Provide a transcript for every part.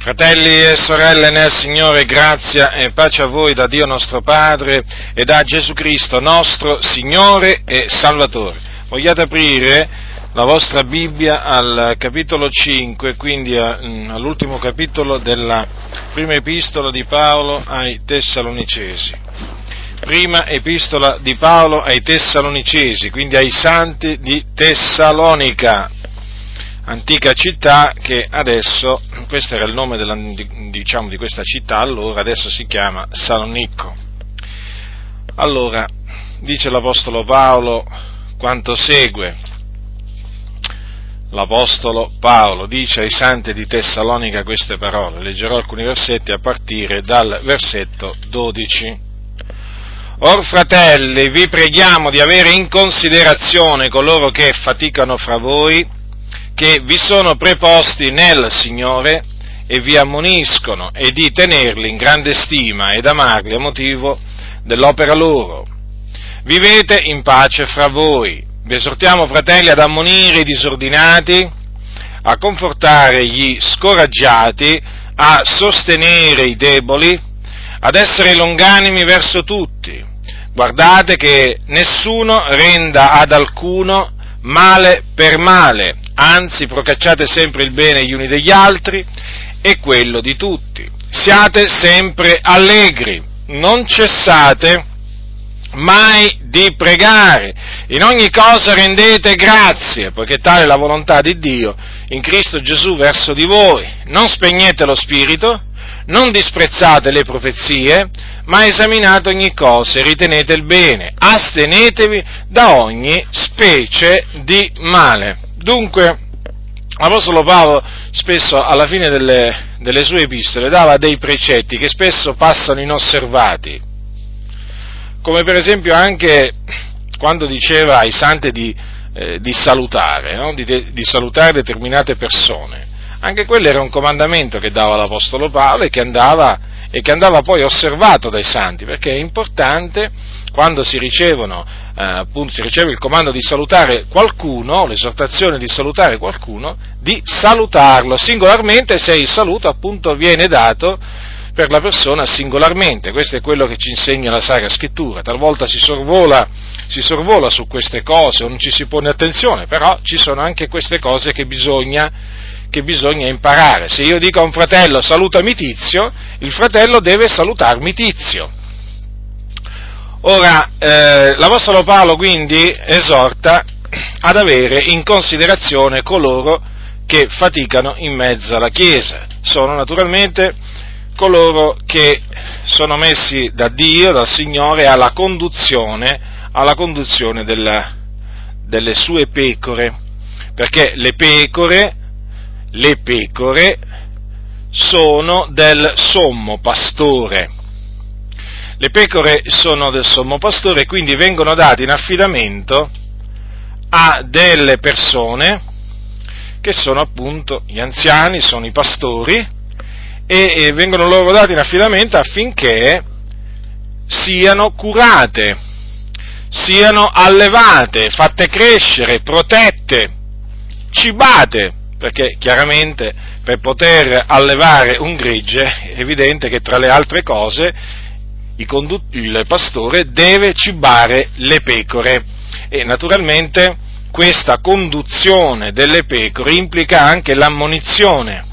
Fratelli e sorelle nel Signore, grazia e pace a voi da Dio nostro Padre e da Gesù Cristo, nostro Signore e Salvatore. Vogliate aprire la vostra Bibbia al capitolo 5, quindi mm, all'ultimo capitolo della prima epistola di Paolo ai Tessalonicesi. Prima epistola di Paolo ai Tessalonicesi, quindi ai santi di Tessalonica antica città che adesso, questo era il nome della, diciamo, di questa città, allora adesso si chiama Salonicco. Allora, dice l'Apostolo Paolo quanto segue. L'Apostolo Paolo dice ai santi di Tessalonica queste parole, leggerò alcuni versetti a partire dal versetto 12. Or fratelli, vi preghiamo di avere in considerazione coloro che faticano fra voi, che vi sono preposti nel Signore e vi ammoniscono e di tenerli in grande stima ed amarli a motivo dell'opera loro. Vivete in pace fra voi. Vi esortiamo, fratelli, ad ammonire i disordinati, a confortare gli scoraggiati, a sostenere i deboli, ad essere longanimi verso tutti. Guardate che nessuno renda ad alcuno male per male, anzi procacciate sempre il bene gli uni degli altri e quello di tutti. Siate sempre allegri, non cessate mai di pregare, in ogni cosa rendete grazie, poiché tale è la volontà di Dio in Cristo Gesù verso di voi. Non spegnete lo spirito, non disprezzate le profezie, ma esaminate ogni cosa e ritenete il bene, astenetevi da ogni specie di male. Dunque, l'Apostolo Paolo spesso alla fine delle, delle sue epistole dava dei precetti che spesso passano inosservati, come per esempio anche quando diceva ai santi di, eh, di salutare, no? di, di salutare determinate persone. Anche quello era un comandamento che dava l'Apostolo Paolo e che andava e che andava poi osservato dai santi, perché è importante quando si ricevono, eh, appunto, si riceve il comando di salutare qualcuno, l'esortazione di salutare qualcuno, di salutarlo singolarmente se il saluto appunto viene dato per la persona singolarmente. Questo è quello che ci insegna la Sacra Scrittura. Talvolta si sorvola, si sorvola su queste cose o non ci si pone attenzione, però ci sono anche queste cose che bisogna che bisogna imparare. Se io dico a un fratello salutami Tizio, il fratello deve salutarmi Tizio. Ora, eh, l'Apostolo Paolo quindi esorta ad avere in considerazione coloro che faticano in mezzo alla Chiesa. Sono naturalmente coloro che sono messi da Dio, dal Signore, alla conduzione, alla conduzione della, delle sue pecore, perché le pecore le pecore sono del sommo pastore. Le pecore sono del sommo pastore quindi vengono date in affidamento a delle persone che sono appunto gli anziani, sono i pastori e, vengono loro dati in affidamento affinché siano curate, siano allevate, fatte crescere, protette, cibate perché chiaramente per poter allevare un gregge è evidente che tra le altre cose il pastore deve cibare le pecore. E naturalmente questa conduzione delle pecore implica anche l'ammonizione,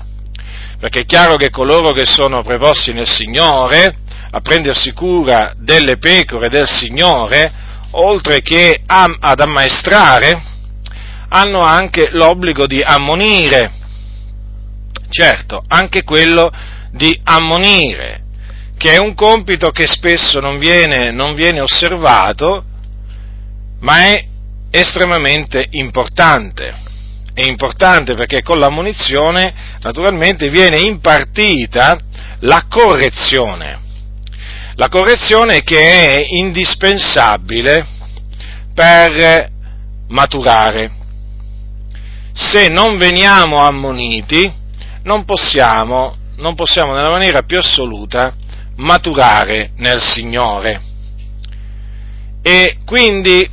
perché è chiaro che coloro che sono preposti nel Signore a prendersi cura delle pecore del Signore, oltre che ad ammaestrare, hanno anche l'obbligo di ammonire, certo, anche quello di ammonire, che è un compito che spesso non viene, non viene osservato, ma è estremamente importante. È importante perché con l'ammonizione naturalmente viene impartita la correzione, la correzione che è indispensabile per maturare se non veniamo ammoniti, non possiamo, non possiamo nella maniera più assoluta maturare nel Signore. E quindi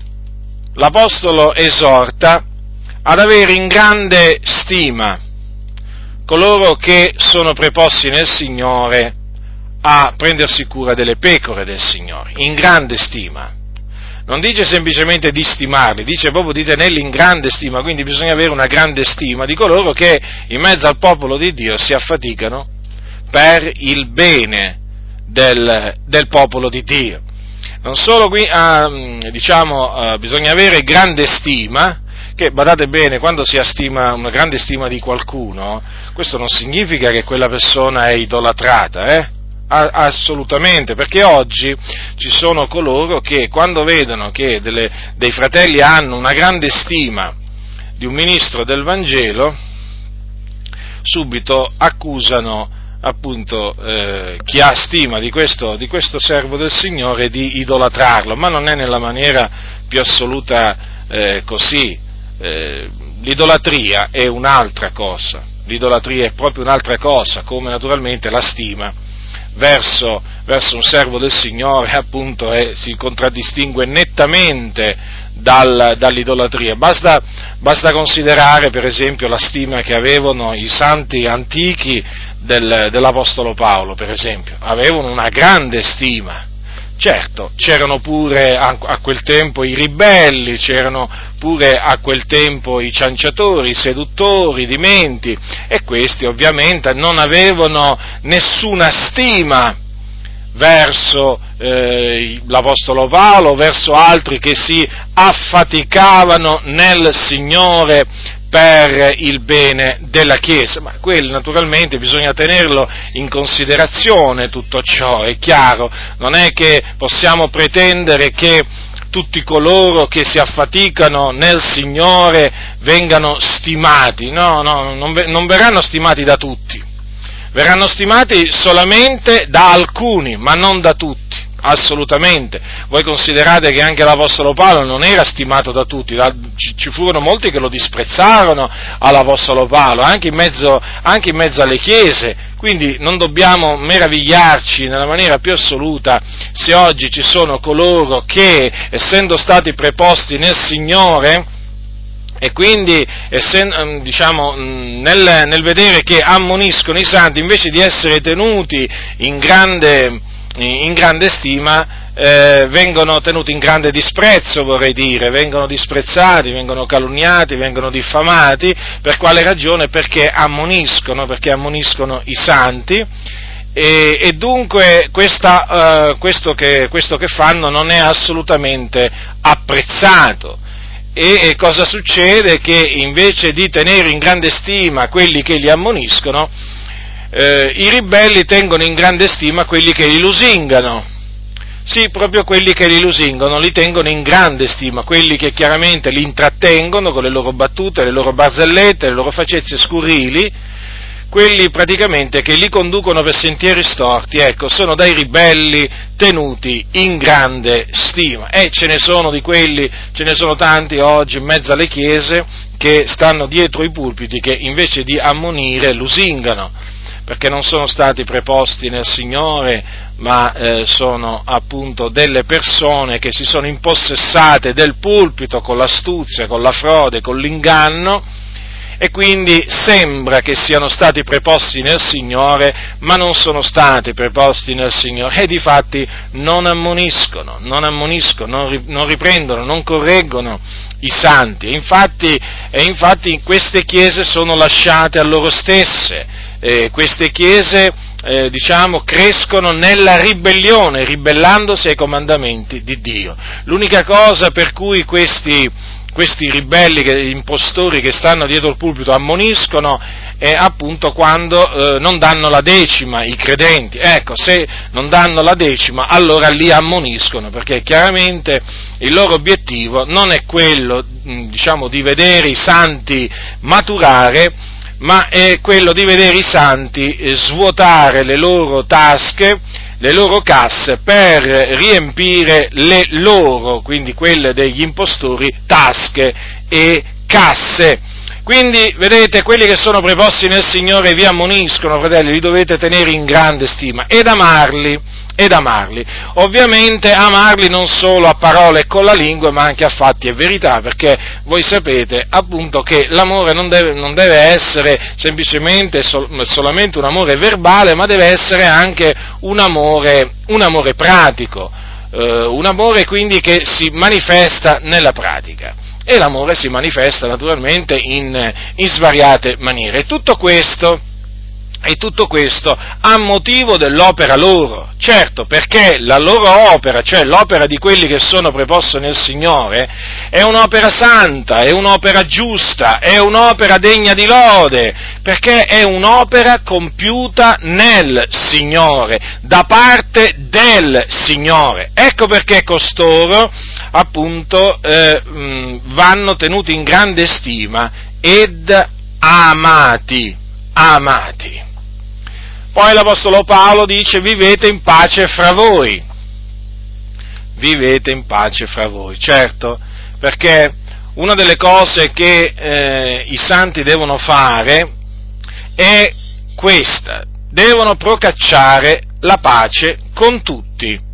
l'Apostolo esorta ad avere in grande stima coloro che sono preposti nel Signore a prendersi cura delle pecore del Signore, in grande stima. Non dice semplicemente di stimarli, dice proprio di tenerli in grande stima, quindi bisogna avere una grande stima di coloro che in mezzo al popolo di Dio si affaticano per il bene del, del popolo di Dio. Non solo qui, ah, diciamo, ah, bisogna avere grande stima, che badate bene, quando si ha stima, una grande stima di qualcuno, questo non significa che quella persona è idolatrata, eh? assolutamente, perché oggi ci sono coloro che quando vedono che delle, dei fratelli hanno una grande stima di un ministro del Vangelo, subito accusano appunto eh, chi ha stima di questo, di questo, servo del Signore di idolatrarlo, ma non è nella maniera più assoluta eh, così. Eh, l'idolatria è un'altra cosa, l'idolatria è proprio un'altra cosa, come naturalmente la stima verso, verso un servo del Signore appunto si contraddistingue nettamente dal, dall'idolatria. Basta, basta, considerare per esempio la stima che avevano i santi antichi del, dell'Apostolo Paolo, per esempio, avevano una grande stima. Certo, c'erano pure a, a quel tempo i ribelli, c'erano pure a quel tempo i cianciatori, i seduttori, i dimenti, e questi ovviamente non avevano nessuna stima verso eh, l'Apostolo Paolo, verso altri che si affaticavano nel Signore per il bene della Chiesa, ma quello naturalmente bisogna tenerlo in considerazione tutto ciò, è chiaro, non è che possiamo pretendere che tutti coloro che si affaticano nel Signore vengano stimati, no, no, non, non verranno stimati da tutti, verranno stimati solamente da alcuni, ma non da tutti assolutamente. Voi considerate che anche l'Apostolo Paolo non era stimato da tutti, ci furono molti che lo disprezzarono all'Apostolo Paolo, anche in mezzo, anche in mezzo alle chiese, quindi non dobbiamo meravigliarci nella maniera più assoluta se oggi ci sono coloro che, essendo stati preposti nel Signore, e quindi essendo, diciamo, nel, nel, vedere che ammoniscono i santi, invece di essere tenuti in grande, in grande stima, eh, vengono tenuti in grande disprezzo, vorrei dire, vengono disprezzati, vengono calunniati, vengono diffamati, per quale ragione? Perché ammoniscono, perché ammoniscono i santi e, e dunque questa, uh, questo, che, questo, che, fanno non è assolutamente apprezzato. E cosa succede? Che invece di tenere in grande stima quelli che li ammoniscono, eh, i ribelli tengono in grande stima quelli che li lusingano. Sì, proprio quelli che li lusingano li tengono in grande stima, quelli che chiaramente li intrattengono con le loro battute, le loro barzellette, le loro facezie scurrili, quelli praticamente che li conducono per sentieri storti, ecco, sono dai ribelli tenuti in grande stima. E ce ne sono di quelli, ce ne sono tanti oggi in mezzo alle chiese che stanno dietro i pulpiti che invece di ammonire lusingano perché non sono stati preposti nel Signore, ma eh, sono appunto delle persone che si sono impossessate del pulpito con l'astuzia, con la frode, con l'inganno, e quindi sembra che siano stati preposti nel Signore, ma non sono stati preposti nel Signore e di fatti non ammoniscono, non ammoniscono, non riprendono, non correggono i santi. Infatti, e infatti queste chiese sono lasciate a loro stesse eh, queste chiese eh, diciamo, crescono nella ribellione, ribellandosi ai comandamenti di Dio. L'unica cosa per cui questi, questi ribelli, che, impostori che stanno dietro il pulpito ammoniscono è appunto quando eh, non danno la decima i credenti. Ecco, se non danno la decima allora li ammoniscono, perché chiaramente il loro obiettivo non è quello diciamo, di vedere i santi maturare, ma è quello di vedere i santi eh, svuotare le loro tasche, le loro casse per riempire le loro, quindi quelle degli impostori, tasche e casse. Quindi, vedete, quelli che sono preposti nel Signore vi ammoniscono, fratelli, li dovete tenere in grande stima ed amarli, ed amarli. Ovviamente amarli non solo a parole e con la lingua, ma anche a fatti e verità, perché voi sapete appunto che l'amore non deve, non deve essere semplicemente sol, solamente un amore verbale, ma deve essere anche un amore, un amore pratico, eh, un amore quindi che si manifesta nella pratica. E l'amore si manifesta naturalmente in, in svariate maniere. Tutto questo e tutto questo a motivo dell'opera loro. Certo, perché la loro opera, cioè l'opera di quelli che sono preposti nel Signore, è un'opera santa, è un'opera giusta, è un'opera degna di lode, perché è un'opera compiuta nel Signore, da parte del Signore. Ecco perché costoro, appunto, eh, vanno tenuti in grande stima ed amati, amati. Poi l'Apostolo Paolo dice vivete in pace fra voi. Vivete in pace fra voi, certo, perché una delle cose che eh, i santi devono fare è questa, devono procacciare la pace con tutti.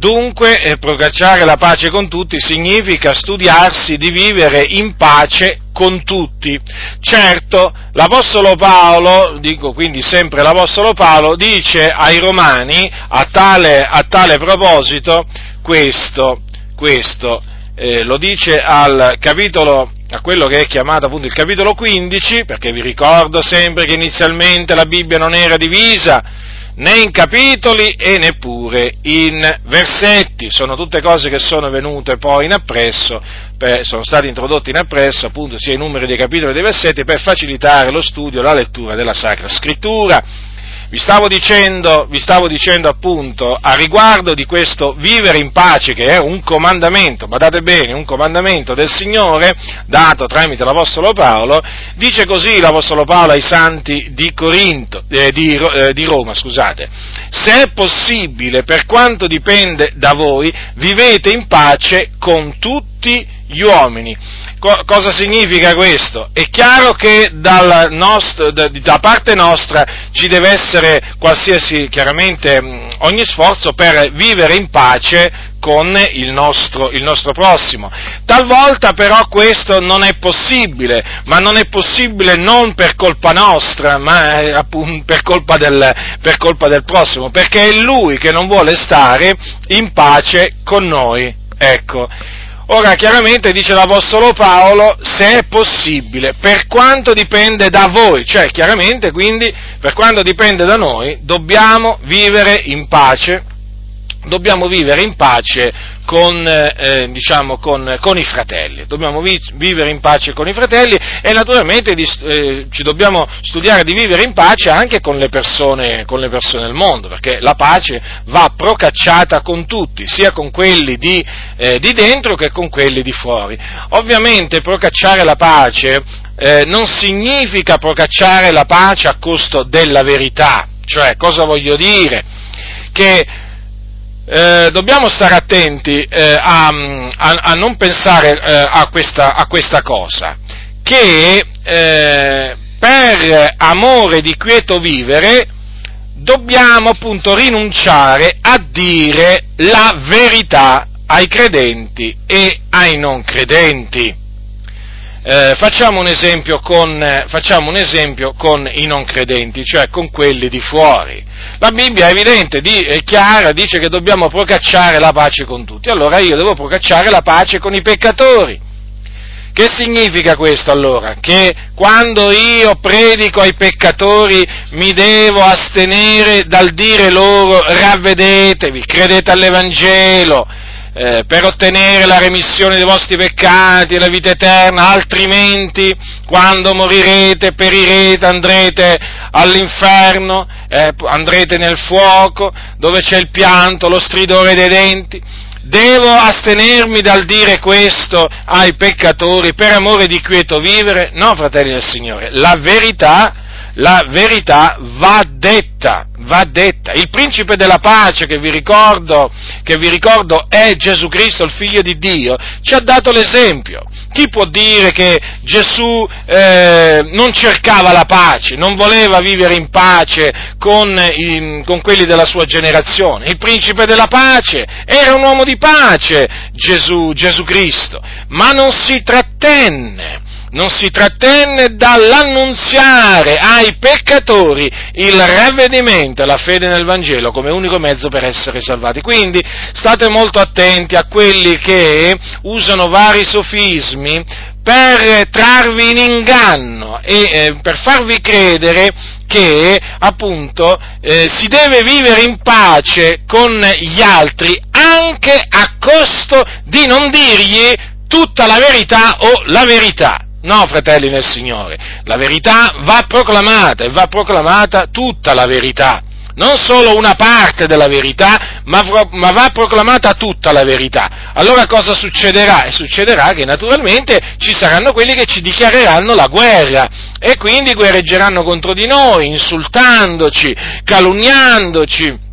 Dunque, eh, procacciare la pace con tutti significa studiarsi di vivere in pace con tutti. Certo, l'Apostolo Paolo, dico quindi sempre l'Apostolo Paolo, dice ai Romani a tale, a tale proposito questo, questo eh, lo dice al capitolo a quello che è chiamato appunto il capitolo 15, perché vi ricordo sempre che inizialmente la Bibbia non era divisa né in capitoli e neppure in versetti, sono tutte cose che sono venute poi in appresso, per, sono state introdotte in appresso appunto sia i numeri dei capitoli che dei versetti per facilitare lo studio la lettura della Sacra Scrittura. Vi stavo, dicendo, vi stavo dicendo appunto a riguardo di questo vivere in pace che è un comandamento, badate bene, un comandamento del Signore dato tramite l'Apostolo Paolo, dice così l'Apostolo Paolo ai santi di, Corinto, eh, di, eh, di Roma, scusate, se è possibile per quanto dipende da voi, vivete in pace con tutti gli uomini Co- cosa significa questo? È chiaro che nostro, da, parte nostra ci deve essere qualsiasi, chiaramente, ogni sforzo per vivere in pace con il nostro, il nostro, prossimo. Talvolta però questo non è possibile, ma non è possibile non per colpa nostra, ma appunto per colpa, del, per colpa del prossimo, perché è lui che non vuole stare in pace con noi. Ecco. Ora, chiaramente dice l'Apostolo Paolo, se è possibile, per quanto dipende da voi, cioè chiaramente quindi per quanto dipende da noi, dobbiamo vivere in pace, dobbiamo vivere in pace con, eh, diciamo, con, con, i fratelli, dobbiamo vi- vivere in pace con i fratelli e naturalmente di, eh, ci dobbiamo studiare di vivere in pace anche con le, persone, con le persone del mondo, perché la pace va procacciata con tutti, sia con quelli di, eh, di dentro che con quelli di fuori. Ovviamente procacciare la pace eh, non significa procacciare la pace a costo della verità, cioè cosa voglio dire? Che eh, dobbiamo stare attenti eh, a, a, a, non pensare eh, a, questa, a, questa, cosa, che eh, per amore di quieto vivere dobbiamo appunto rinunciare a dire la verità ai credenti e ai non credenti. Eh, facciamo, un con, eh, facciamo, un esempio con, i non credenti, cioè con quelli di fuori. La Bibbia è evidente, di, è chiara, dice che dobbiamo procacciare la pace con tutti. Allora io devo procacciare la pace con i peccatori. Che significa questo allora? Che quando io predico ai peccatori mi devo astenere dal dire loro ravvedetevi, credete all'Evangelo, eh, per ottenere la remissione dei vostri peccati e la vita eterna, altrimenti quando morirete, perirete, andrete all'inferno, eh, andrete nel fuoco dove c'è il pianto, lo stridore dei denti. Devo astenermi dal dire questo ai peccatori per amore di quieto vivere? No, fratelli del Signore, la verità la verità va detta, va detta. Il principe della pace che vi ricordo, che vi ricordo è Gesù Cristo, il figlio di Dio, ci ha dato l'esempio. Chi può dire che Gesù eh, non cercava la pace, non voleva vivere in pace con, in, con quelli della sua generazione? Il principe della pace era un uomo di pace, Gesù, Gesù Cristo, ma non si trattenne non si trattenne dall'annunziare ai peccatori il ravvedimento e la fede nel Vangelo come unico mezzo per essere salvati. Quindi state molto attenti a quelli che usano vari sofismi per trarvi in inganno e eh, per farvi credere che appunto eh, si deve vivere in pace con gli altri anche a costo di non dirgli tutta la verità o la verità. No, fratelli nel Signore, la verità va proclamata e va proclamata tutta la verità, non solo una parte della verità, ma, ma, va proclamata tutta la verità. Allora cosa succederà? E succederà che naturalmente ci saranno quelli che ci dichiareranno la guerra e quindi guerreggeranno contro di noi, insultandoci, calunniandoci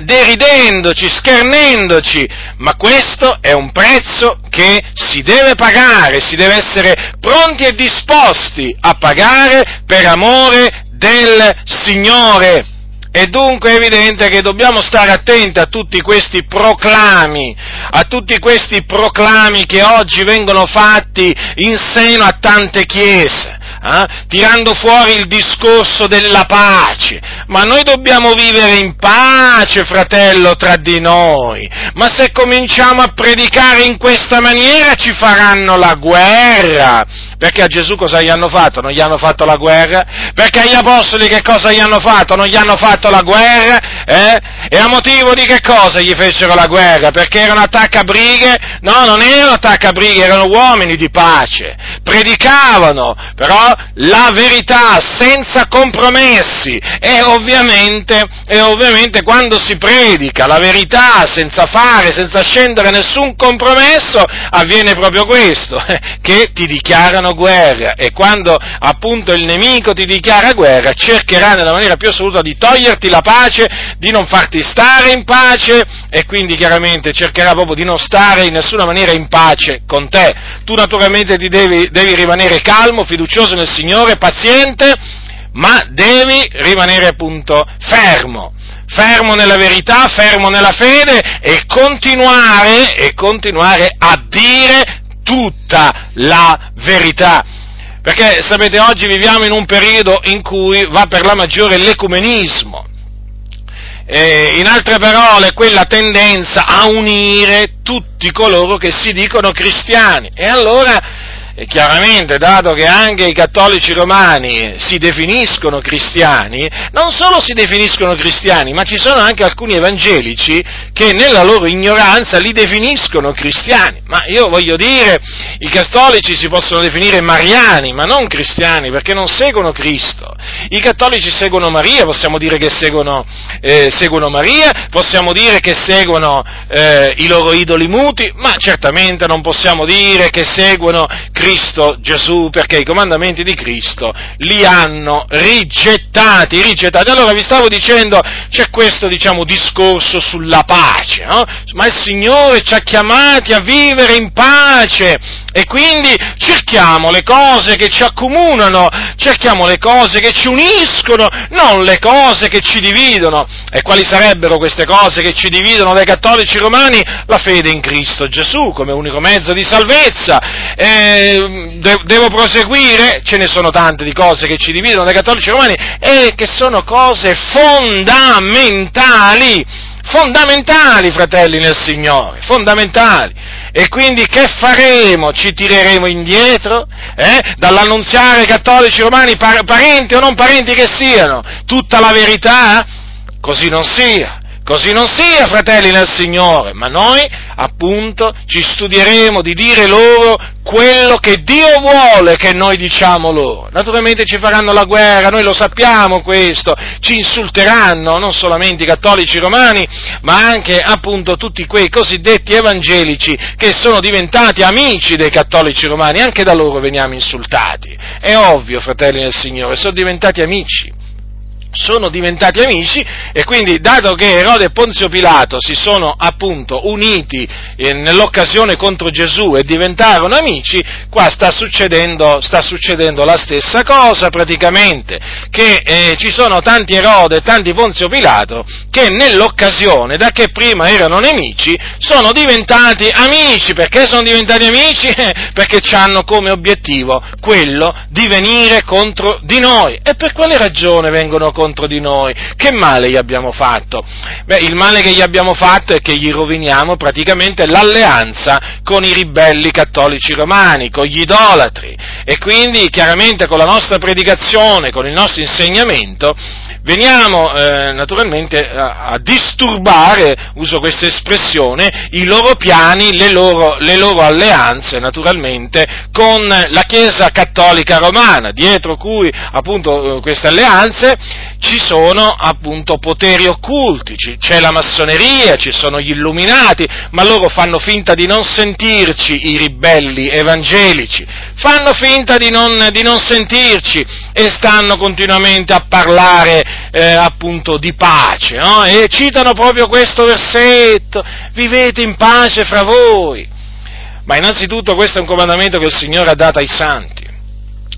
deridendoci, schernendoci, ma questo è un prezzo che si deve pagare, si deve essere pronti e disposti a pagare per amore del Signore. E dunque è evidente che dobbiamo stare attenti a tutti questi proclami, a tutti questi proclami che oggi vengono fatti in seno a tante chiese eh? tirando fuori il discorso della pace. Ma noi dobbiamo vivere in pace, fratello, tra di noi. Ma se cominciamo a predicare in questa maniera ci faranno la guerra. Perché a Gesù cosa gli hanno fatto? Non gli hanno fatto la guerra? Perché agli apostoli che cosa gli hanno fatto? Non gli hanno fatto la guerra? Eh? E a motivo di che cosa gli fecero la guerra? Perché erano attaccabrighe? No, non erano attaccabrighe, erano uomini di pace. Predicavano, però la verità senza compromessi. E ovviamente, e ovviamente quando si predica la verità senza fare, senza scendere nessun compromesso, avviene proprio questo, che ti dichiarano guerra e quando appunto il nemico ti dichiara guerra cercherà nella maniera più assoluta di toglierti la pace, di non farti stare in pace e quindi chiaramente cercherà proprio di non stare in nessuna maniera in pace con te. Tu naturalmente ti devi, devi rimanere calmo, fiducioso nel Signore, paziente, ma devi rimanere appunto fermo fermo nella verità, fermo nella fede e continuare, e continuare a dire tutta la verità. Perché sapete, oggi viviamo in un periodo in cui va per la maggiore l'ecumenismo. In altre parole, quella tendenza a unire tutti coloro che si dicono cristiani. E allora e chiaramente, dato che anche i cattolici romani si definiscono cristiani, non solo si definiscono cristiani, ma ci sono anche alcuni evangelici che nella loro ignoranza li definiscono cristiani. Ma io voglio dire, i cattolici si possono definire mariani, ma non cristiani, perché non seguono Cristo. I cattolici seguono Maria, possiamo dire che seguono, eh, seguono Maria, possiamo dire che seguono eh, i loro idoli muti, ma certamente non possiamo dire che seguono Cristo Cristo Gesù, perché i comandamenti di Cristo li hanno rigettati, rigettati. Allora vi stavo dicendo, c'è questo, diciamo, discorso sulla pace, no? ma il Signore ci ha chiamati a vivere in pace e quindi cerchiamo le cose che ci accomunano, cerchiamo le cose che ci uniscono, non le cose che ci dividono. E quali sarebbero queste cose che ci dividono dai cattolici romani? La fede in Cristo Gesù come unico mezzo di salvezza. Eh, devo proseguire? Ce ne sono tante di cose che ci dividono dai cattolici romani e che sono cose fondamentali, fondamentali, fratelli nel Signore, fondamentali. E quindi che faremo? Ci tireremo indietro eh? dall'annunziare ai cattolici romani, parenti o non parenti che siano, tutta la verità? Così non sia. Così non sia, fratelli nel Signore, ma noi appunto ci studieremo di dire loro quello che Dio vuole che noi diciamo loro. Naturalmente ci faranno la guerra, noi lo sappiamo questo, ci insulteranno non solamente i cattolici romani, ma anche appunto tutti quei cosiddetti evangelici che sono diventati amici dei cattolici romani, anche da loro veniamo insultati. È ovvio, fratelli del Signore, sono diventati amici sono diventati amici e quindi dato che Erode e Ponzio Pilato si sono appunto uniti eh, nell'occasione contro Gesù e diventarono amici, qua sta succedendo, sta succedendo la stessa cosa praticamente, che eh, ci sono tanti Erode e tanti Ponzio Pilato che nell'occasione, da che prima erano nemici, sono diventati amici, perché sono diventati amici? perché hanno come obiettivo quello di venire contro di noi e per quale ragione vengono contro contro di noi. Che male gli abbiamo fatto? Beh, il male che gli abbiamo fatto è che gli roviniamo praticamente l'alleanza con i ribelli cattolici romani, con gli idolatri. E quindi chiaramente con la nostra predicazione, con il nostro insegnamento, veniamo eh, naturalmente a, a, disturbare, uso questa espressione, i loro piani, le loro, le loro, alleanze naturalmente con la Chiesa cattolica romana, dietro cui appunto eh, queste alleanze ci sono appunto poteri occulti, c'è la massoneria, ci sono gli illuminati, ma loro fanno finta di non sentirci i ribelli evangelici, fanno finta di non, di non sentirci e stanno continuamente a parlare eh, appunto di pace, no? e citano proprio questo versetto, vivete in pace fra voi. Ma innanzitutto questo è un comandamento che il Signore ha dato ai santi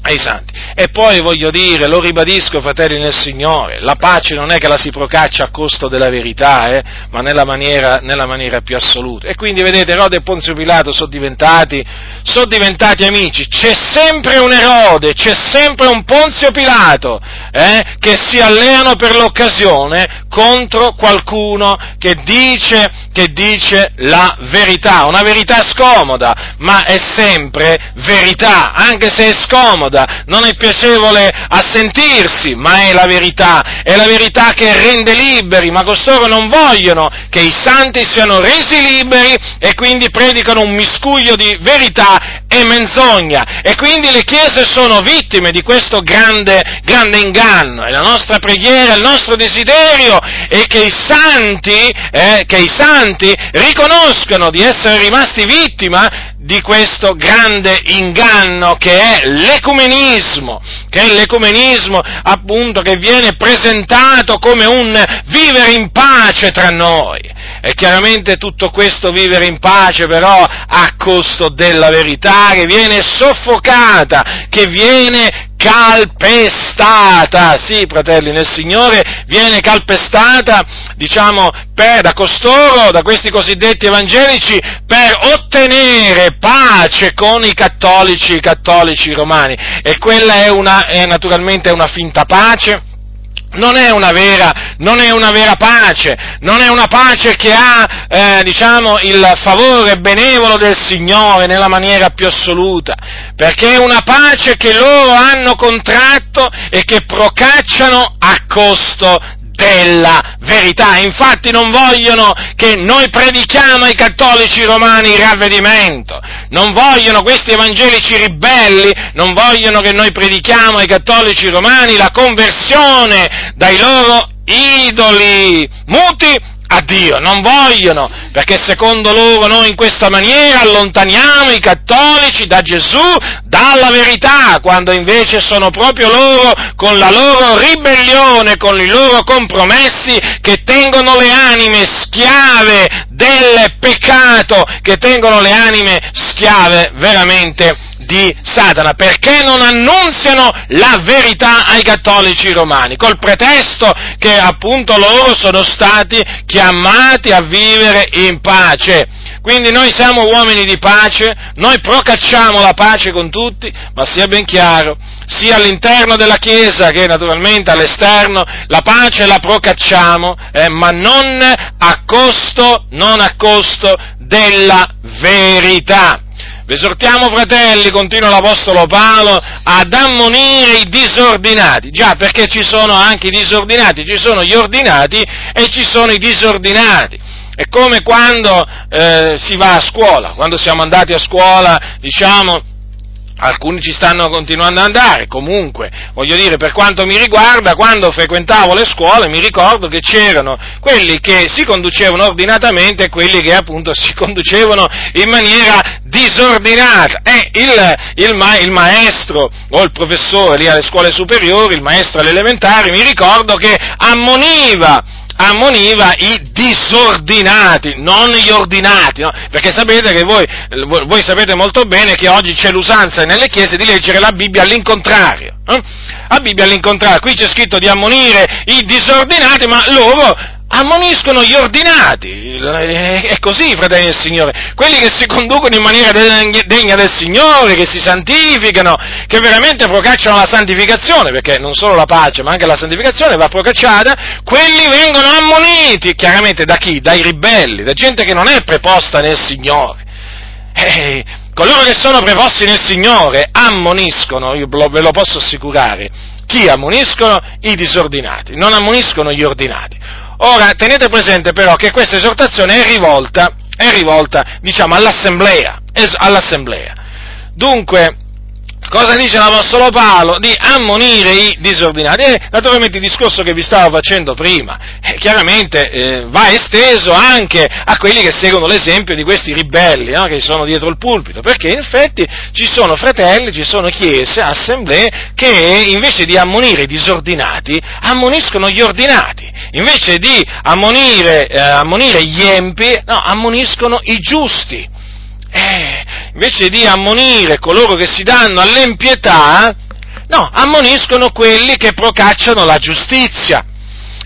ai santi. E poi voglio dire, lo ribadisco, fratelli nel Signore, la pace non è che la si procaccia a costo della verità, eh, ma nella maniera, nella maniera, più assoluta. E quindi vedete, Erode e Ponzio Pilato sono diventati, sono diventati amici. C'è sempre un Erode, c'è sempre un Ponzio Pilato, eh, che si alleano per l'occasione contro qualcuno che dice, che dice la verità, una verità scomoda, ma è sempre verità, anche se è scomoda comoda, non è piacevole a sentirsi, ma è la verità, è la verità che rende liberi, ma costoro non vogliono che i santi siano resi liberi e quindi predicano un miscuglio di verità e menzogna e quindi le chiese sono vittime di questo grande, grande inganno e la nostra preghiera, il nostro desiderio è che i santi, eh, che i santi riconoscano di essere rimasti vittima di questo grande inganno che è l'ecumenismo, che è l'ecumenismo appunto che viene presentato come un vivere in pace tra noi. E chiaramente tutto questo vivere in pace però a costo della verità che viene soffocata, che viene calpestata, sì, fratelli nel Signore, viene calpestata, diciamo, per, da costoro, da questi cosiddetti evangelici, per ottenere pace con i cattolici, i cattolici romani. E quella è, una, è naturalmente una finta pace, non è una vera, non è una vera pace, non è una pace che ha, eh, diciamo, il favore benevolo del Signore nella maniera più assoluta, perché è una pace che loro hanno contratto e che procacciano a costo della verità. Infatti non vogliono che noi predichiamo ai cattolici romani il ravvedimento, non vogliono questi evangelici ribelli, non vogliono che noi predichiamo ai cattolici romani la conversione dai loro idoli muti a Dio, non vogliono, perché secondo loro noi in questa maniera allontaniamo i cattolici da Gesù, dalla verità, quando invece sono proprio loro, con la loro ribellione, con i loro compromessi, che tengono le anime schiave del peccato, che tengono le anime schiave veramente di Satana, perché non annunziano la verità ai cattolici romani, col pretesto che appunto loro sono stati chiamati a vivere in pace. Quindi noi siamo uomini di pace, noi procacciamo la pace con tutti, ma sia ben chiaro, sia all'interno della Chiesa che naturalmente all'esterno, la pace la procacciamo, eh, ma non a costo, non a costo della verità. Vi esortiamo, fratelli, continua l'Apostolo Paolo, ad ammonire i disordinati. Già, perché ci sono anche i disordinati, ci sono gli ordinati e ci sono i disordinati. è come quando eh, si va a scuola, quando siamo andati a scuola, diciamo, alcuni ci stanno continuando ad andare, comunque, voglio dire, per quanto mi riguarda, quando frequentavo le scuole mi ricordo che c'erano quelli che si conducevano ordinatamente e quelli che appunto si conducevano in maniera disordinata. E il, il, ma, il maestro o il professore lì alle scuole superiori, il maestro alle elementari, mi ricordo che ammoniva ammoniva i disordinati, non gli ordinati, no? perché sapete che voi, voi, sapete molto bene che oggi c'è l'usanza nelle chiese di leggere la Bibbia all'incontrario. Eh? La Bibbia all'incontrario, qui c'è scritto di ammonire i disordinati, ma loro ammoniscono gli ordinati. È così, fratelli del Signore. Quelli che si conducono in maniera degna del Signore, che si santificano, che veramente procacciano la santificazione, perché non solo la pace, ma anche la santificazione va procacciata, quelli vengono ammoniti, chiaramente da chi? Dai ribelli, da gente che non è preposta nel Signore. Eh, coloro che sono preposti nel Signore ammoniscono, io ve lo posso assicurare, chi ammoniscono? I disordinati, non ammoniscono gli ordinati. Ora, tenete presente però che questa esortazione è rivolta, è rivolta diciamo, all'assemblea, all'assemblea. Dunque, Cosa dice l'Apostolo Paolo? Di ammonire i disordinati. E naturalmente il discorso che vi stavo facendo prima, eh, chiaramente eh, va esteso anche a quelli che seguono l'esempio di questi ribelli no? che sono dietro il pulpito, perché in effetti ci sono fratelli, ci sono chiese, assemblee che invece di ammonire i disordinati, ammoniscono gli ordinati. Invece di ammonire, eh, ammonire gli empi, no, ammoniscono i giusti. Eh, invece di ammonire coloro che si danno all'empietà, no, ammoniscono quelli che procacciano la giustizia.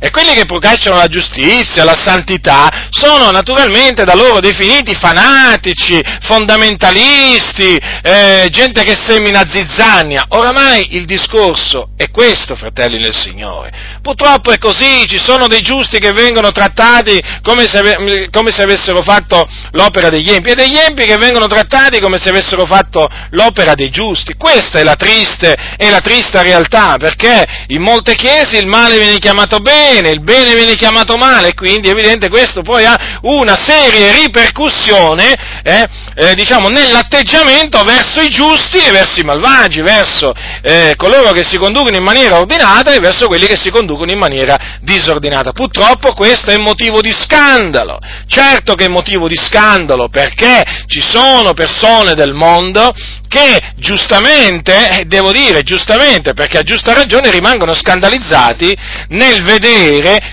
E quelli che procacciano la giustizia, la santità, sono naturalmente da loro definiti fanatici, fondamentalisti, eh, gente che semina zizzania. Oramai il discorso è questo, fratelli del Signore. Purtroppo è così, ci sono dei giusti che vengono trattati come se, come se avessero fatto l'opera degli empi e degli empi che vengono trattati come se avessero fatto l'opera dei giusti. Questa è la triste, è la triste realtà, perché in molte chiese il male viene chiamato bene, bene, il bene viene chiamato male, quindi è evidente questo poi ha una seria ripercussione, eh, eh, diciamo, nell'atteggiamento verso i giusti e verso i malvagi, verso eh, coloro che si conducono in maniera ordinata e verso quelli che si conducono in maniera disordinata. Purtroppo questo è motivo di scandalo, certo che è motivo di scandalo perché ci sono persone del mondo che giustamente, eh, devo dire giustamente, perché a giusta ragione rimangono scandalizzati nel vedere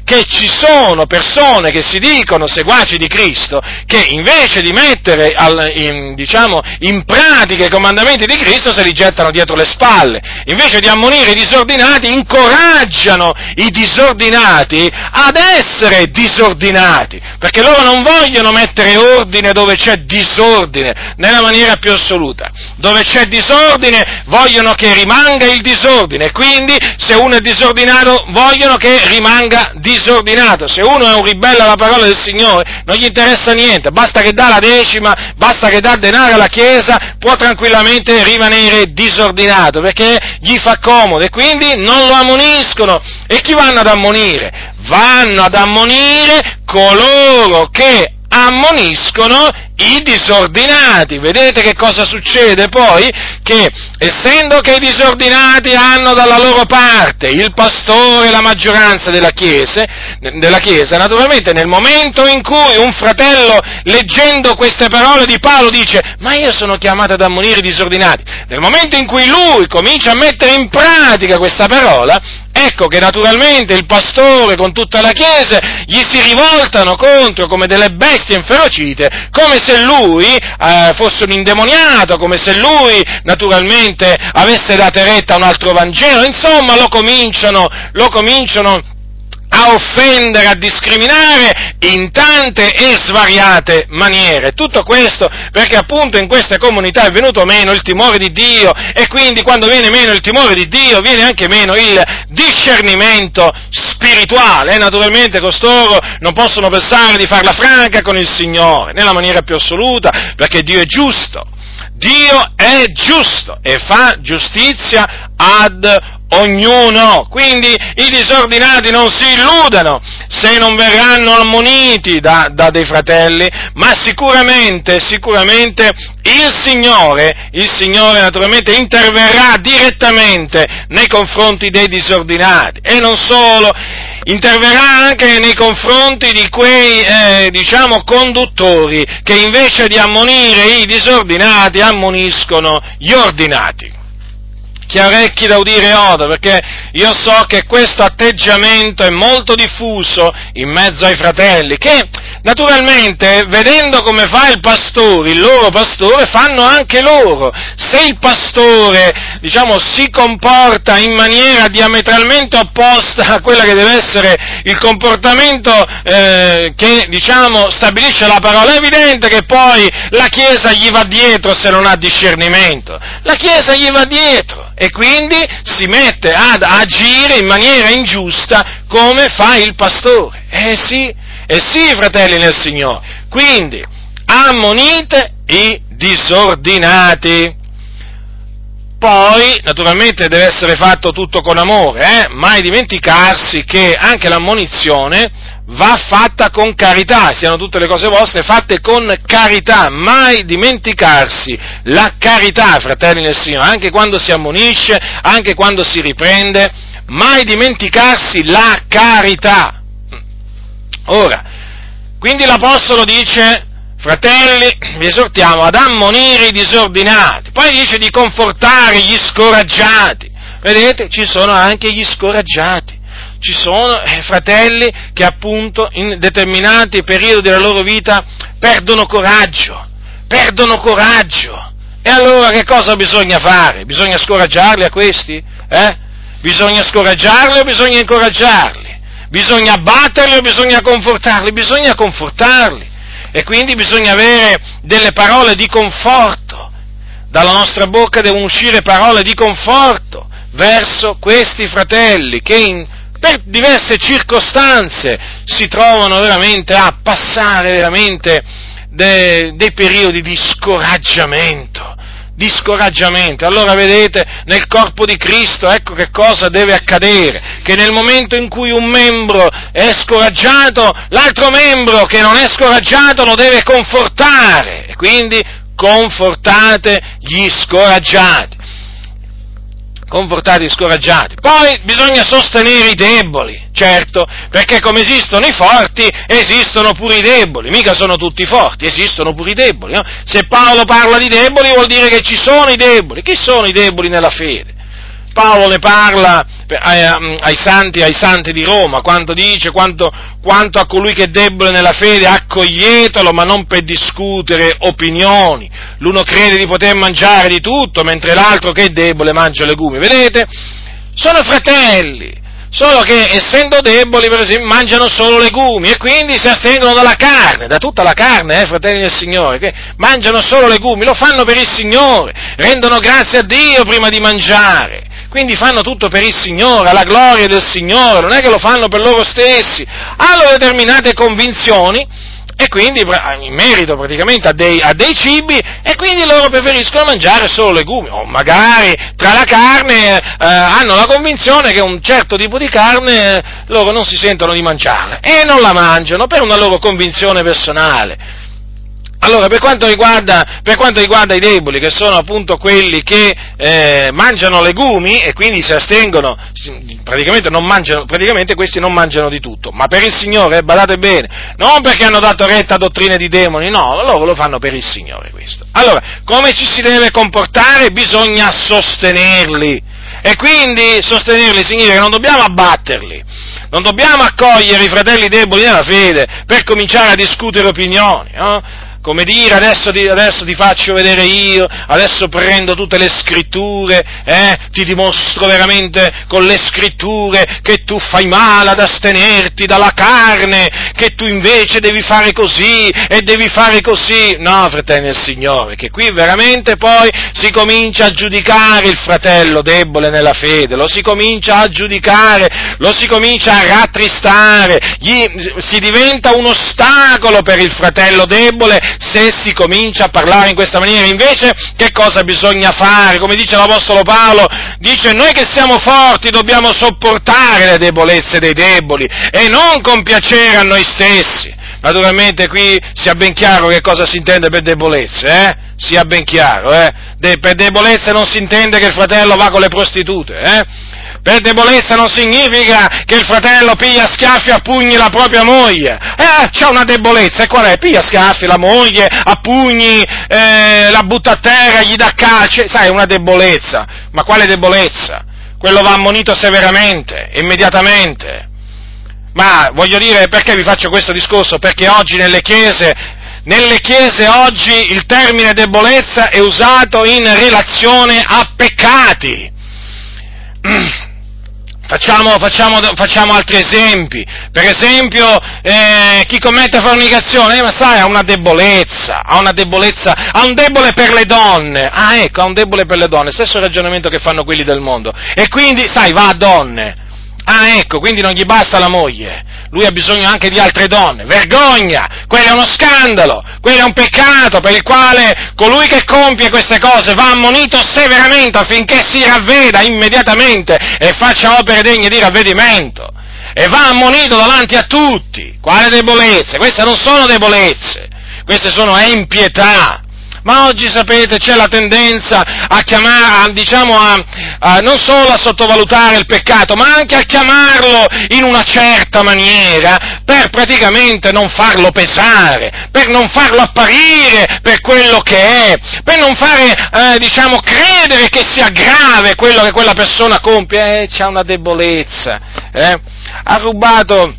che ci sono persone che si dicono seguaci di Cristo, che invece di mettere al, in, diciamo, in pratica i comandamenti di Cristo se li gettano dietro le spalle, invece di ammonire i disordinati incoraggiano i disordinati ad essere disordinati, perché loro non vogliono mettere ordine dove c'è disordine, nella maniera più assoluta. Dove c'è disordine vogliono che rimanga il disordine, quindi se uno è disordinato vogliono che rimanga disordinato, se uno è un ribelle alla parola del Signore non gli interessa niente, basta che dà la decima, basta che dà denaro alla Chiesa, può tranquillamente rimanere disordinato perché gli fa comodo e quindi non lo ammoniscono. E chi vanno ad ammonire? Vanno ad ammonire coloro che ammoniscono i disordinati. Vedete che cosa succede poi? Che essendo che i disordinati hanno dalla loro parte il pastore e la maggioranza della chiesa, della chiesa, naturalmente nel momento in cui un fratello leggendo queste parole di Paolo dice ma io sono chiamato ad ammonire i disordinati, nel momento in cui lui comincia a mettere in pratica questa parola, ecco che naturalmente il pastore con tutta la chiesa gli si rivoltano contro come delle bestie inferocite, come se lui eh, fosse un indemoniato, come se lui naturalmente avesse dato retta a un altro Vangelo, insomma lo cominciano, lo cominciano a offendere, a discriminare in tante e svariate maniere. Tutto questo perché appunto in queste comunità è venuto meno il timore di Dio e quindi quando viene meno il timore di Dio viene anche meno il discernimento spirituale e naturalmente costoro non possono pensare di farla franca con il Signore nella maniera più assoluta perché Dio è giusto. Dio è giusto e fa giustizia ad ognuno. Quindi i disordinati non si illudano se non verranno ammoniti da, da dei fratelli, ma sicuramente, sicuramente il Signore, il Signore naturalmente interverrà direttamente nei confronti dei disordinati e non solo, interverrà anche nei confronti di quei, eh, diciamo, conduttori che invece di ammonire i disordinati ammoniscono gli ordinati chi ha orecchi da udire oda, perché io so che questo atteggiamento è molto diffuso in mezzo ai fratelli, che naturalmente, vedendo come fa il pastore, il loro pastore, fanno anche loro. Se il pastore, diciamo, si comporta in maniera diametralmente opposta a quella che deve essere il comportamento eh, che, diciamo, stabilisce la parola, è evidente che poi la Chiesa gli va dietro se non ha discernimento. La Chiesa gli va dietro e quindi si mette ad agire in maniera ingiusta come fa il pastore. Eh sì, eh sì, fratelli nel Signore. Quindi, ammonite i disordinati. Poi, naturalmente, deve essere fatto tutto con amore, eh? mai dimenticarsi che anche l'ammonizione va fatta con carità, siano tutte le cose vostre fatte con carità, mai dimenticarsi la carità, fratelli nel Signore, anche quando si ammonisce, anche quando si riprende, mai dimenticarsi la carità. Ora, quindi l'Apostolo dice, fratelli, vi esortiamo ad ammonire i disordinati, poi dice di confortare gli scoraggiati. Vedete, ci sono anche gli scoraggiati. Ci sono eh, fratelli che appunto in determinati periodi della loro vita perdono coraggio, perdono coraggio. E allora che cosa bisogna fare? Bisogna scoraggiarli a questi? Eh? Bisogna scoraggiarli o bisogna incoraggiarli? Bisogna abbatterli o bisogna confortarli? Bisogna confortarli. E quindi bisogna avere delle parole di conforto. Dalla nostra bocca devono uscire parole di conforto verso questi fratelli che in, per diverse circostanze si trovano veramente a passare veramente de, dei periodi di scoraggiamento di scoraggiamento. Allora vedete, nel corpo di Cristo, ecco che cosa deve accadere, che nel momento in cui un membro è scoraggiato, l'altro membro che non è scoraggiato lo deve confortare, e quindi confortate gli scoraggiati confortati e scoraggiati. Poi bisogna sostenere i deboli, certo, perché come esistono i forti, esistono pure i deboli, mica sono tutti forti, esistono pure i deboli. No? Se Paolo parla di deboli vuol dire che ci sono i deboli. Chi sono i deboli nella fede? Paolo ne parla ai, ai, santi, ai santi di Roma, quando dice quanto, quanto a colui che è debole nella fede, accoglietelo, ma non per discutere opinioni. L'uno crede di poter mangiare di tutto, mentre l'altro che è debole mangia legumi. Vedete? Sono fratelli, solo che essendo deboli, per esempio, mangiano solo legumi e quindi si astengono dalla carne, da tutta la carne, eh, fratelli del Signore, che mangiano solo legumi, lo fanno per il Signore, rendono grazie a Dio prima di mangiare quindi fanno tutto per il Signore, alla gloria del Signore, non è che lo fanno per loro stessi, hanno determinate convinzioni e quindi in merito praticamente a dei, a dei, cibi e quindi loro preferiscono mangiare solo legumi o magari tra la carne eh, hanno la convinzione che un certo tipo di carne eh, loro non si sentono di mangiarla e non la mangiano per una loro convinzione personale. Allora, per quanto, riguarda, per quanto riguarda, i deboli, che sono appunto quelli che eh, mangiano legumi e quindi si astengono, praticamente, mangiano, praticamente, questi non mangiano di tutto, ma per il Signore, badate bene, non perché hanno dato retta a dottrine di demoni, no, loro lo fanno per il Signore questo. Allora, come ci si deve comportare? Bisogna sostenerli. E quindi sostenerli significa che non dobbiamo abbatterli, non dobbiamo accogliere i fratelli deboli nella fede per cominciare a discutere opinioni. No? Come dire adesso ti, adesso ti, faccio vedere io, adesso prendo tutte le scritture, eh, ti dimostro veramente con le scritture che tu fai male ad astenerti dalla carne, che tu invece devi fare così e devi fare così. No, fratelli del Signore, che qui veramente poi si comincia a giudicare il fratello debole nella fede, lo si comincia a giudicare, lo si comincia a rattristare, gli, si diventa un ostacolo per il fratello debole se si comincia a parlare in questa maniera. Invece che cosa bisogna fare? Come dice l'Apostolo Paolo, dice noi che siamo forti dobbiamo sopportare le debolezze dei deboli e non compiacere a noi stessi. Naturalmente qui sia ben chiaro che cosa si intende per debolezze, eh? Sia ben chiaro, eh? De- per debolezze non si intende che il fratello va con le prostitute, eh? Per debolezza non significa che il fratello piglia schiaffi a pugni la propria moglie. Eh, c'è una debolezza, e qual è? Piglia schiaffi la moglie, a pugni, eh, la butta a terra, gli dà calce, sai, è una debolezza. Ma quale debolezza? Quello va ammonito severamente, immediatamente. Ma voglio dire, perché vi faccio questo discorso? Perché oggi nelle chiese nelle chiese oggi il termine debolezza è usato in relazione a peccati. Facciamo, facciamo, facciamo, altri esempi. Per esempio, eh, chi commette fornicazione, eh, ma sai, ha una debolezza, ha una debolezza, ha un debole per le donne. Ah, ecco, ha un debole per le donne, stesso ragionamento che fanno quelli del mondo. E quindi, sai, va a donne. Ah, ecco, quindi non gli basta la moglie, lui ha bisogno anche di altre donne. Vergogna! Quello è uno scandalo, quello è un peccato per il quale colui che compie queste cose va ammonito severamente affinché si ravveda immediatamente e faccia opere degne di ravvedimento. E va ammonito davanti a tutti. Quale debolezze? Queste non sono debolezze, queste sono empietà ma oggi sapete c'è la tendenza a chiamare, a, diciamo, a, a, non solo a sottovalutare il peccato, ma anche a chiamarlo in una certa maniera per praticamente non farlo pesare, per non farlo apparire per quello che è, per non fare, eh, diciamo, credere che sia grave quello che quella persona compie, eh, c'ha una debolezza, eh? ha rubato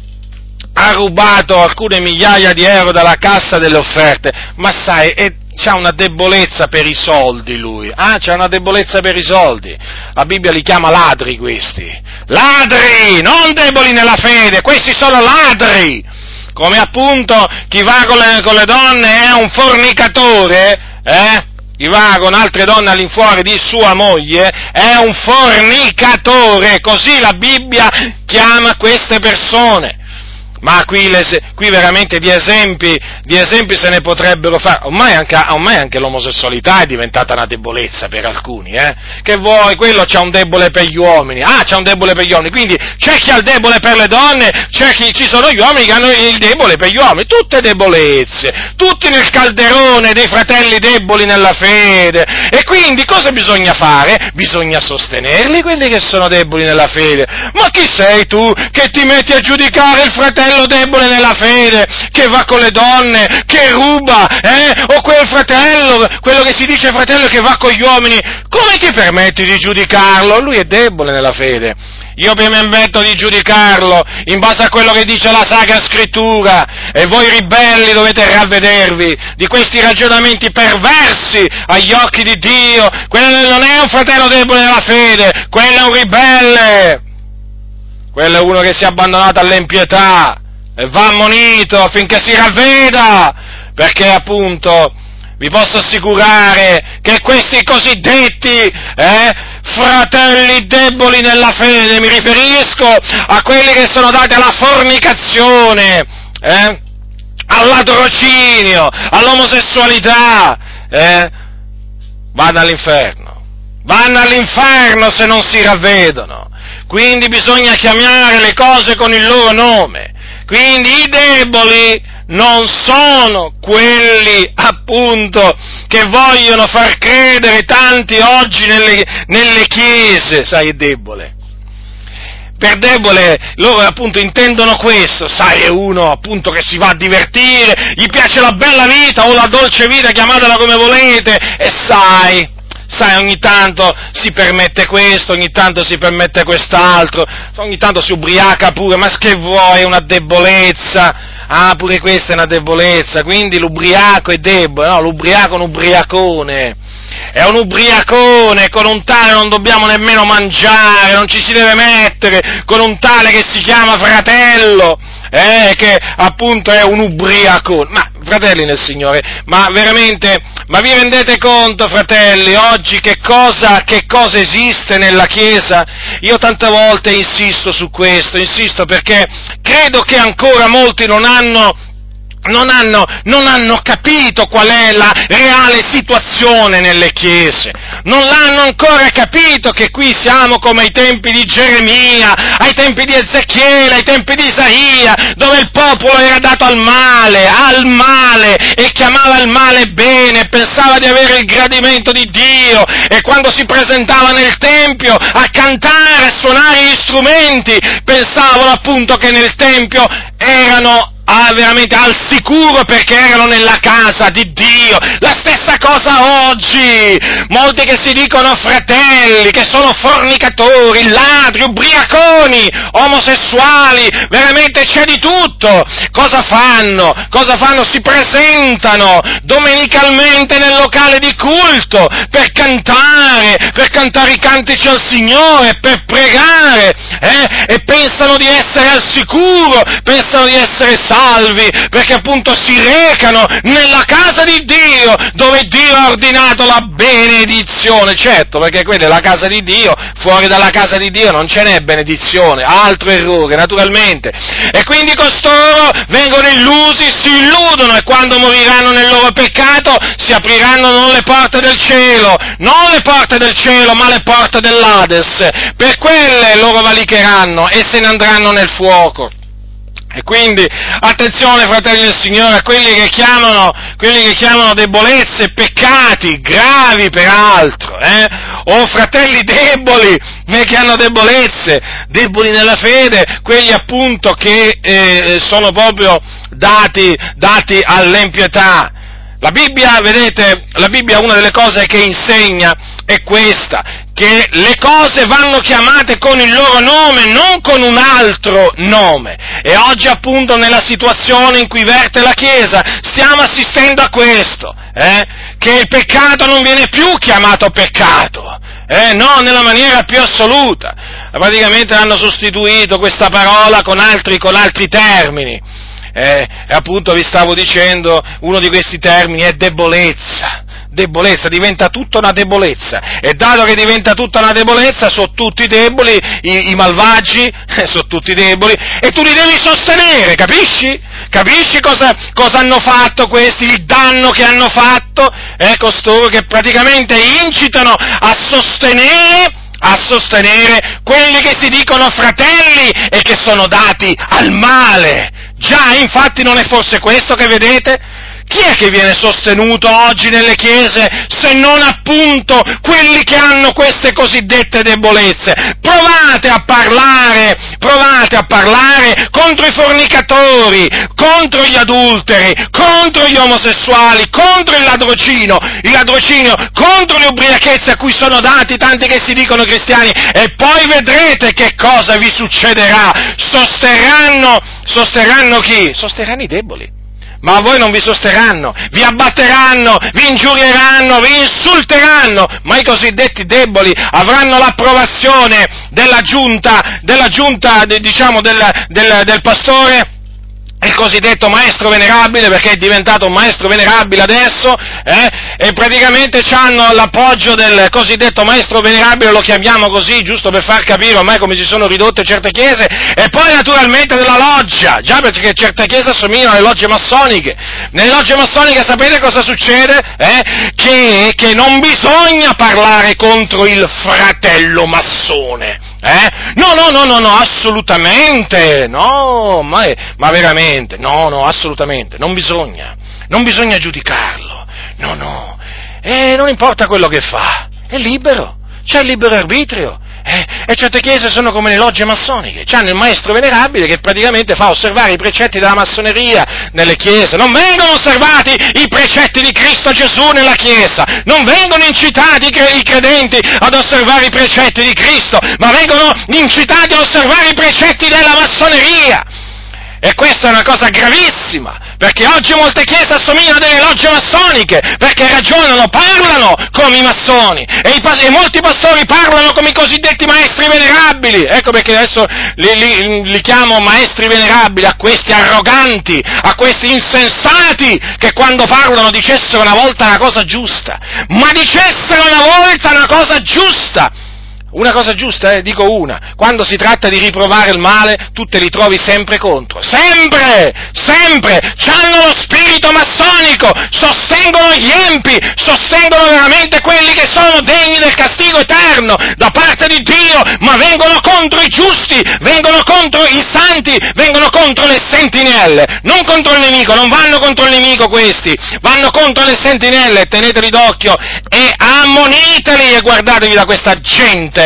ha rubato alcune migliaia di euro dalla cassa delle offerte, ma sai, è, c'ha una debolezza per i soldi lui, ah, c'ha una debolezza per i soldi. La Bibbia li chiama ladri questi. Ladri, non deboli nella fede, questi sono ladri. Come appunto chi va con le, con le donne è un fornicatore, eh? Chi va con altre donne all'infuori di sua moglie è un fornicatore, così la Bibbia chiama queste persone ma qui, qui veramente di esempi, di esempi, se ne potrebbero fare. Ormai anche, ormai anche, l'omosessualità è diventata una debolezza per alcuni, eh? Che vuoi, quello c'ha un debole per gli uomini, ah, c'ha un debole per gli uomini, quindi c'è chi ha il debole per le donne, c'è chi, ci sono gli uomini che hanno il debole per gli uomini, tutte debolezze, tutti nel calderone dei fratelli deboli nella fede. E quindi cosa bisogna fare? Bisogna sostenerli quelli che sono deboli nella fede. Ma chi sei tu che ti metti a giudicare il fratello? Fratello debole nella fede, che va con le donne, che ruba, eh? O quel fratello, quello che si dice fratello che va con gli uomini, come ti permetti di giudicarlo? Lui è debole nella fede. Io mi permetto di giudicarlo in base a quello che dice la Sacra Scrittura e voi ribelli dovete ravvedervi di questi ragionamenti perversi agli occhi di Dio. Quello non è un fratello debole nella fede, quello è un ribelle. Quello è uno che si è abbandonato all'empietà e va ammonito affinché si ravveda, perché appunto vi posso assicurare che questi cosiddetti eh, fratelli deboli nella fede, mi riferisco a quelli che sono dati alla fornicazione, eh, al ladrocinio, all'omosessualità, eh, vanno all'inferno, vanno all'inferno se non si ravvedono. Quindi bisogna chiamare le cose con il loro nome. Quindi i deboli non sono quelli appunto che vogliono far credere tanti oggi nelle, nelle chiese, sai, è debole. Per debole loro appunto intendono questo, sai, è uno appunto che si va a divertire, gli piace la bella vita o la dolce vita, chiamatela come volete, e sai, sai, ogni tanto si permette questo, ogni tanto si permette quest'altro, ogni tanto si ubriaca pure, ma che vuoi, una debolezza, ah, pure questa è una debolezza, quindi l'ubriaco è debole, no, l'ubriaco è un ubriacone, è un ubriacone, con un tale non dobbiamo nemmeno mangiare, non ci si deve mettere, con un tale che si chiama fratello, eh, che appunto è un ubriacone, ma fratelli nel Signore, ma veramente, ma vi rendete conto, fratelli, oggi che cosa, che cosa esiste nella Chiesa? Io tante volte insisto su questo, insisto perché credo che ancora molti non hanno non hanno, non hanno, capito qual è la reale situazione nelle chiese, non l'hanno ancora capito che qui siamo come ai tempi di Geremia, ai tempi di Ezechiele, ai tempi di Isaia, dove il popolo era dato al male, al male, e chiamava il male bene, pensava di avere il gradimento di Dio, e quando si presentava nel Tempio a cantare, a suonare gli strumenti, pensavano appunto che nel Tempio erano ah, veramente al sicuro perché erano nella casa di Dio. La stessa cosa oggi. Molti che si dicono fratelli, che sono fornicatori, ladri, ubriaconi, omosessuali, veramente c'è di tutto. Cosa fanno? Cosa fanno? Si presentano domenicalmente nel locale di culto per cantare, per cantare i cantici al Signore, per pregare, eh? e pensano di essere al sicuro, pensano di essere salvi salvi, perché appunto si recano nella casa di Dio, dove Dio ha ordinato la benedizione, certo, perché quella è la casa di Dio, fuori dalla casa di Dio non ce n'è benedizione, altro errore, naturalmente. E quindi costoro vengono illusi, si illudono e quando moriranno nel loro peccato si apriranno non le porte del cielo, non le porte del cielo, ma le porte dell'Ades. Per quelle loro valicheranno e se ne andranno nel fuoco. E quindi attenzione, fratelli del Signore, a quelli che chiamano, quelli che chiamano debolezze, peccati, gravi peraltro, eh? o fratelli deboli, eh, che hanno debolezze, deboli nella fede, quelli appunto che eh, sono proprio dati, dati all'empietà. La Bibbia, vedete, la Bibbia una delle cose che insegna è questa, che le cose vanno chiamate con il loro nome, non con un altro nome. E oggi appunto nella situazione in cui verte la Chiesa stiamo assistendo a questo, eh? che il peccato non viene più chiamato peccato, eh? no, nella maniera più assoluta. Praticamente hanno sostituito questa parola con altri, con altri termini. Eh, appunto vi stavo dicendo, uno di questi termini è debolezza debolezza, diventa tutta una debolezza. E dato che diventa tutta una debolezza, sono tutti deboli, i, i malvagi sono tutti deboli, e tu li devi sostenere, capisci? Capisci cosa, cosa hanno fatto questi, il danno che hanno fatto? Eh, costoro che praticamente incitano a sostenere a sostenere quelli che si dicono fratelli e che sono dati al male. Già, infatti non è forse questo che vedete? Chi è che viene sostenuto oggi nelle chiese se non appunto quelli che hanno queste cosiddette debolezze? Provate a parlare, provate a parlare contro i fornicatori, contro gli adulteri, contro gli omosessuali, contro il ladrocino, il ladrocinio, contro le ubriachezze a cui sono dati tanti che si dicono cristiani e poi vedrete che cosa vi succederà. Sosterranno, sosterranno chi? Sosterranno i deboli ma a voi non vi sosterranno, vi abbatteranno, vi ingiurieranno, vi insulteranno, ma i cosiddetti deboli avranno l'approvazione della giunta, della giunta diciamo, del, del, del pastore il cosiddetto maestro venerabile, perché è diventato un maestro venerabile adesso, eh, e praticamente hanno l'appoggio del cosiddetto maestro venerabile, lo chiamiamo così, giusto per far capire ormai come si sono ridotte certe chiese, e poi naturalmente della loggia, già perché certe chiese assomigliano alle logge massoniche. Nelle logge massoniche sapete cosa succede? Eh? Che, che non bisogna parlare contro il fratello massone, eh? No, no, no, no, no, assolutamente, no, ma, ma, veramente, no, no, assolutamente, non bisogna, non bisogna giudicarlo, no, no, e non importa quello che fa, è libero, c'è il libero arbitrio, eh, e certe chiese sono come le logge massoniche, hanno il maestro venerabile che praticamente fa osservare i precetti della massoneria nelle chiese. Non vengono osservati i precetti di Cristo Gesù nella chiesa, non vengono incitati i credenti ad osservare i precetti di Cristo, ma vengono incitati a osservare i precetti della massoneria. E questa è una cosa gravissima, perché oggi molte chiese assomigliano a delle logge massoniche, perché ragionano, parlano come i massoni, e, i, e molti pastori parlano come i cosiddetti maestri venerabili, ecco perché adesso li, li, li chiamo maestri venerabili, a questi arroganti, a questi insensati, che quando parlano dicessero una volta una cosa giusta, ma dicessero una volta una cosa giusta, Una cosa giusta, eh? dico una. Quando si tratta di riprovare il male, tu te li trovi sempre contro. Sempre! Sempre! C'hanno lo spirito massonico! Sostengono gli empi! Sostengono veramente quelli che sono degni del castigo eterno da parte di Dio, ma vengono contro i giusti, vengono contro i santi, vengono contro le sentinelle, non contro il nemico, non vanno contro il nemico questi, vanno contro le sentinelle, teneteli d'occhio e ammoniteli e guardatevi da questa gente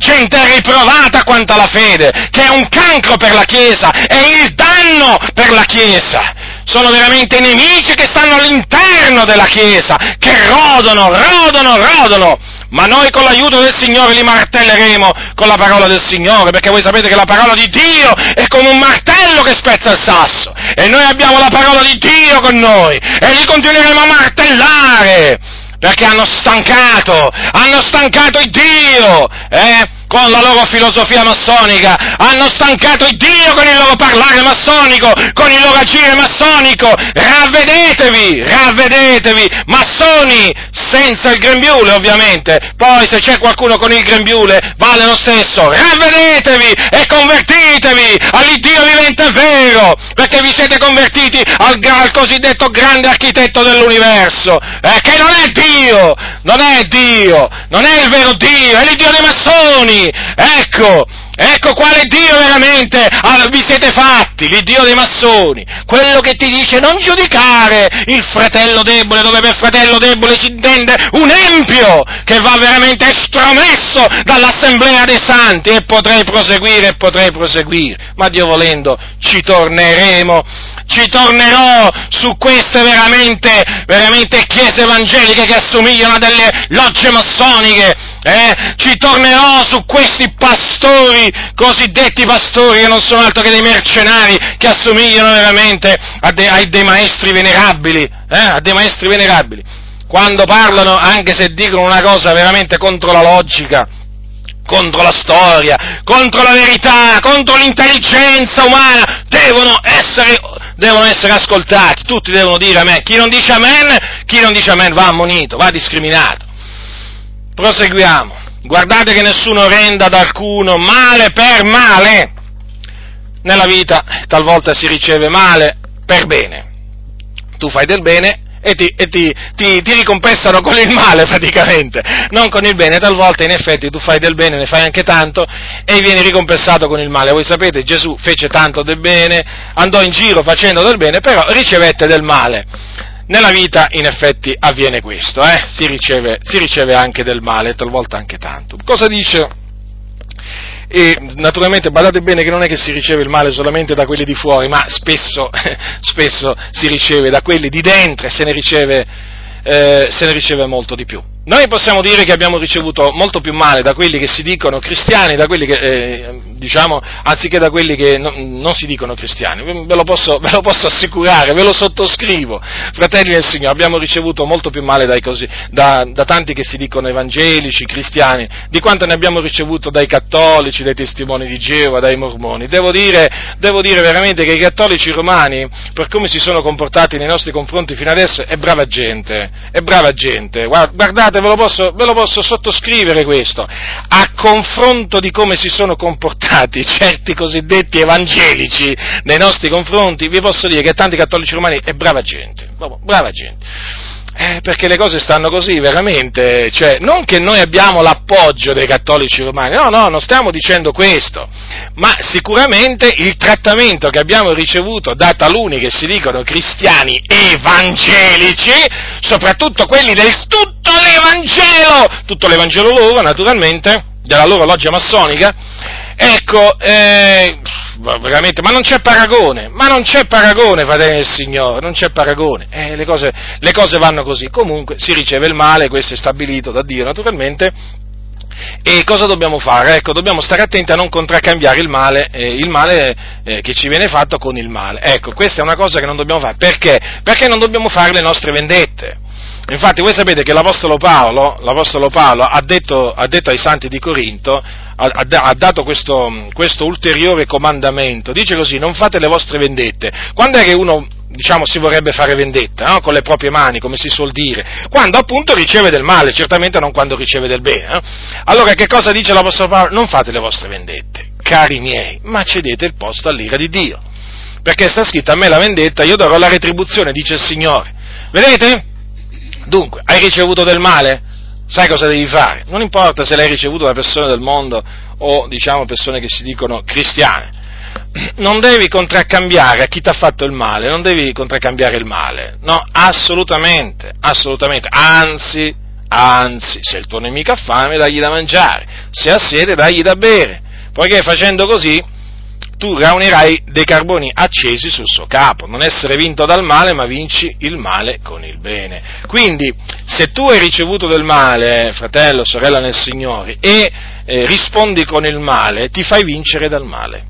gente riprovata quanto alla fede, che è un cancro per la Chiesa, è il danno per la Chiesa. Sono veramente nemici che stanno all'interno della Chiesa, che rodono, rodono, rodono. Ma noi con l'aiuto del Signore li martelleremo con la parola del Signore, perché voi sapete che la parola di Dio è come un martello che spezza il sasso. E noi abbiamo la parola di Dio con noi e li continueremo a martellare perché hanno stancato, hanno stancato il Dio, eh? Con la loro filosofia massonica, hanno stancato il Dio con il loro parlare massonico, con il loro agire massonico, ravvedetevi, ravvedetevi, massoni, senza il grembiule ovviamente, poi se c'è qualcuno con il grembiule vale lo stesso, ravvedetevi e convertitevi all'Iddio vivente vero, perché vi siete convertiti al, al cosiddetto grande architetto dell'universo, eh, che non è Dio, non è Dio, non è il vero Dio, è l'Iddio dei massoni, ecco, ecco quale Dio veramente vi siete fatti, l'Iddio dei massoni, quello che ti dice non giudicare il fratello debole, dove per fratello debole si intende un empio che va veramente estromesso dall'assemblea dei santi e potrei proseguire e potrei proseguire, ma Dio volendo ci torneremo ci tornerò su queste veramente, veramente chiese evangeliche che assomigliano a delle logge massoniche, eh? ci tornerò su questi pastori, cosiddetti pastori che non sono altro che dei mercenari, che assomigliano veramente a, de, a dei maestri venerabili, eh? a dei maestri venerabili. Quando parlano, anche se dicono una cosa veramente contro la logica, contro la storia, contro la verità, contro l'intelligenza umana, devono essere devono essere ascoltati, tutti devono dire amen. Chi non dice amen, chi non dice amen va ammonito, va discriminato. Proseguiamo. Guardate che nessuno renda ad alcuno male per male. Nella vita talvolta si riceve male per bene. Tu fai del bene e, ti, e ti, ti, ti, ricompensano con il male praticamente, non con il bene. Talvolta in effetti tu fai del bene, ne fai anche tanto e vieni ricompensato con il male. Voi sapete, Gesù fece tanto del bene, andò in giro facendo del bene, però ricevette del male. Nella vita in effetti avviene questo, eh? si, riceve, si riceve anche del male, talvolta anche tanto. Cosa dice e naturalmente badate bene che non è che si riceve il male solamente da quelli di fuori, ma spesso, spesso si riceve da quelli di dentro e se ne riceve, eh, se ne riceve molto di più. Noi possiamo dire che abbiamo ricevuto molto più male da quelli che si dicono cristiani, da quelli che, eh, diciamo, anziché da quelli che no, non si dicono cristiani. Ve lo, posso, ve lo, posso, assicurare, ve lo sottoscrivo. Fratelli del Signore, abbiamo ricevuto molto più male così, da, da, tanti che si dicono evangelici, cristiani, di quanto ne abbiamo ricevuto dai cattolici, dai testimoni di Geova, dai mormoni. Devo dire, devo dire veramente che i cattolici romani, per come si sono comportati nei nostri confronti fino adesso, è brava gente, è brava gente. Guardate, ve lo, posso, ve lo posso sottoscrivere questo, a confronto di come si sono comportati certi cosiddetti evangelici nei nostri confronti, vi posso dire che tanti cattolici romani è brava gente, brava gente. Eh, perché le cose stanno così, veramente, cioè, non che noi abbiamo l'appoggio dei cattolici romani, no, no, non stiamo dicendo questo, ma sicuramente il trattamento che abbiamo ricevuto da taluni che si dicono cristiani evangelici, soprattutto quelli del tutto l'Evangelo, tutto l'Evangelo loro, naturalmente, della loro loggia massonica, ecco, eh, veramente, ma non c'è paragone, ma non c'è paragone, fratelli del Signore, non c'è paragone, eh, le, cose, le cose vanno così, comunque si riceve il male, questo è stabilito da Dio naturalmente, e cosa dobbiamo fare? Ecco, dobbiamo stare attenti a non contraccambiare il male, eh, il male eh, che ci viene fatto con il male. Ecco, questa è una cosa che non dobbiamo fare. Perché? Perché non dobbiamo fare le nostre vendette. Infatti voi sapete che l'Apostolo Paolo, l'Apostolo Paolo ha, detto, ha, detto, ai santi di Corinto, ha, ha dato questo, questo, ulteriore comandamento, dice così, non fate le vostre vendette. Quando è che uno diciamo, si vorrebbe fare vendetta, no? con le proprie mani, come si suol dire, quando appunto riceve del male, certamente non quando riceve del bene. No? Allora che cosa dice l'Apostolo Paolo? Non fate le vostre vendette, cari miei, ma cedete il posto all'ira di Dio. Perché sta scritto a me la vendetta, io darò la retribuzione, dice il Signore. Vedete? Dunque, hai ricevuto del male? Sai cosa devi fare? Non importa se l'hai ricevuto da persone del mondo o diciamo persone che si dicono cristiane. Non devi contraccambiare a chi ti ha fatto il male, non devi contraccambiare il male, no, assolutamente, assolutamente, anzi, anzi, se il tuo nemico ha fame, dagli da mangiare, se ha sede, dagli da bere, poiché facendo così tu raunirai dei carboni accesi sul suo capo, non essere vinto dal male, ma vinci il male con il bene. Quindi, se tu hai ricevuto del male, fratello, sorella nel Signore, e eh, rispondi con il male, ti fai vincere dal male.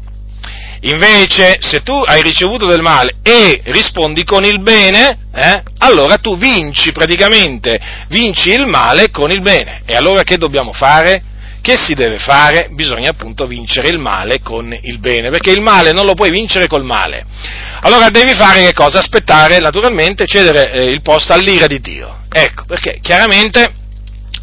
Invece, se tu hai ricevuto del male e rispondi con il bene, eh, allora tu vinci praticamente, vinci il male con il bene. E allora che dobbiamo fare? Che si deve fare? Bisogna appunto vincere il male con il bene, perché il male non lo puoi vincere col male. Allora devi fare che cosa? Aspettare, naturalmente, cedere eh, il posto all'ira di Dio. Ecco, perché chiaramente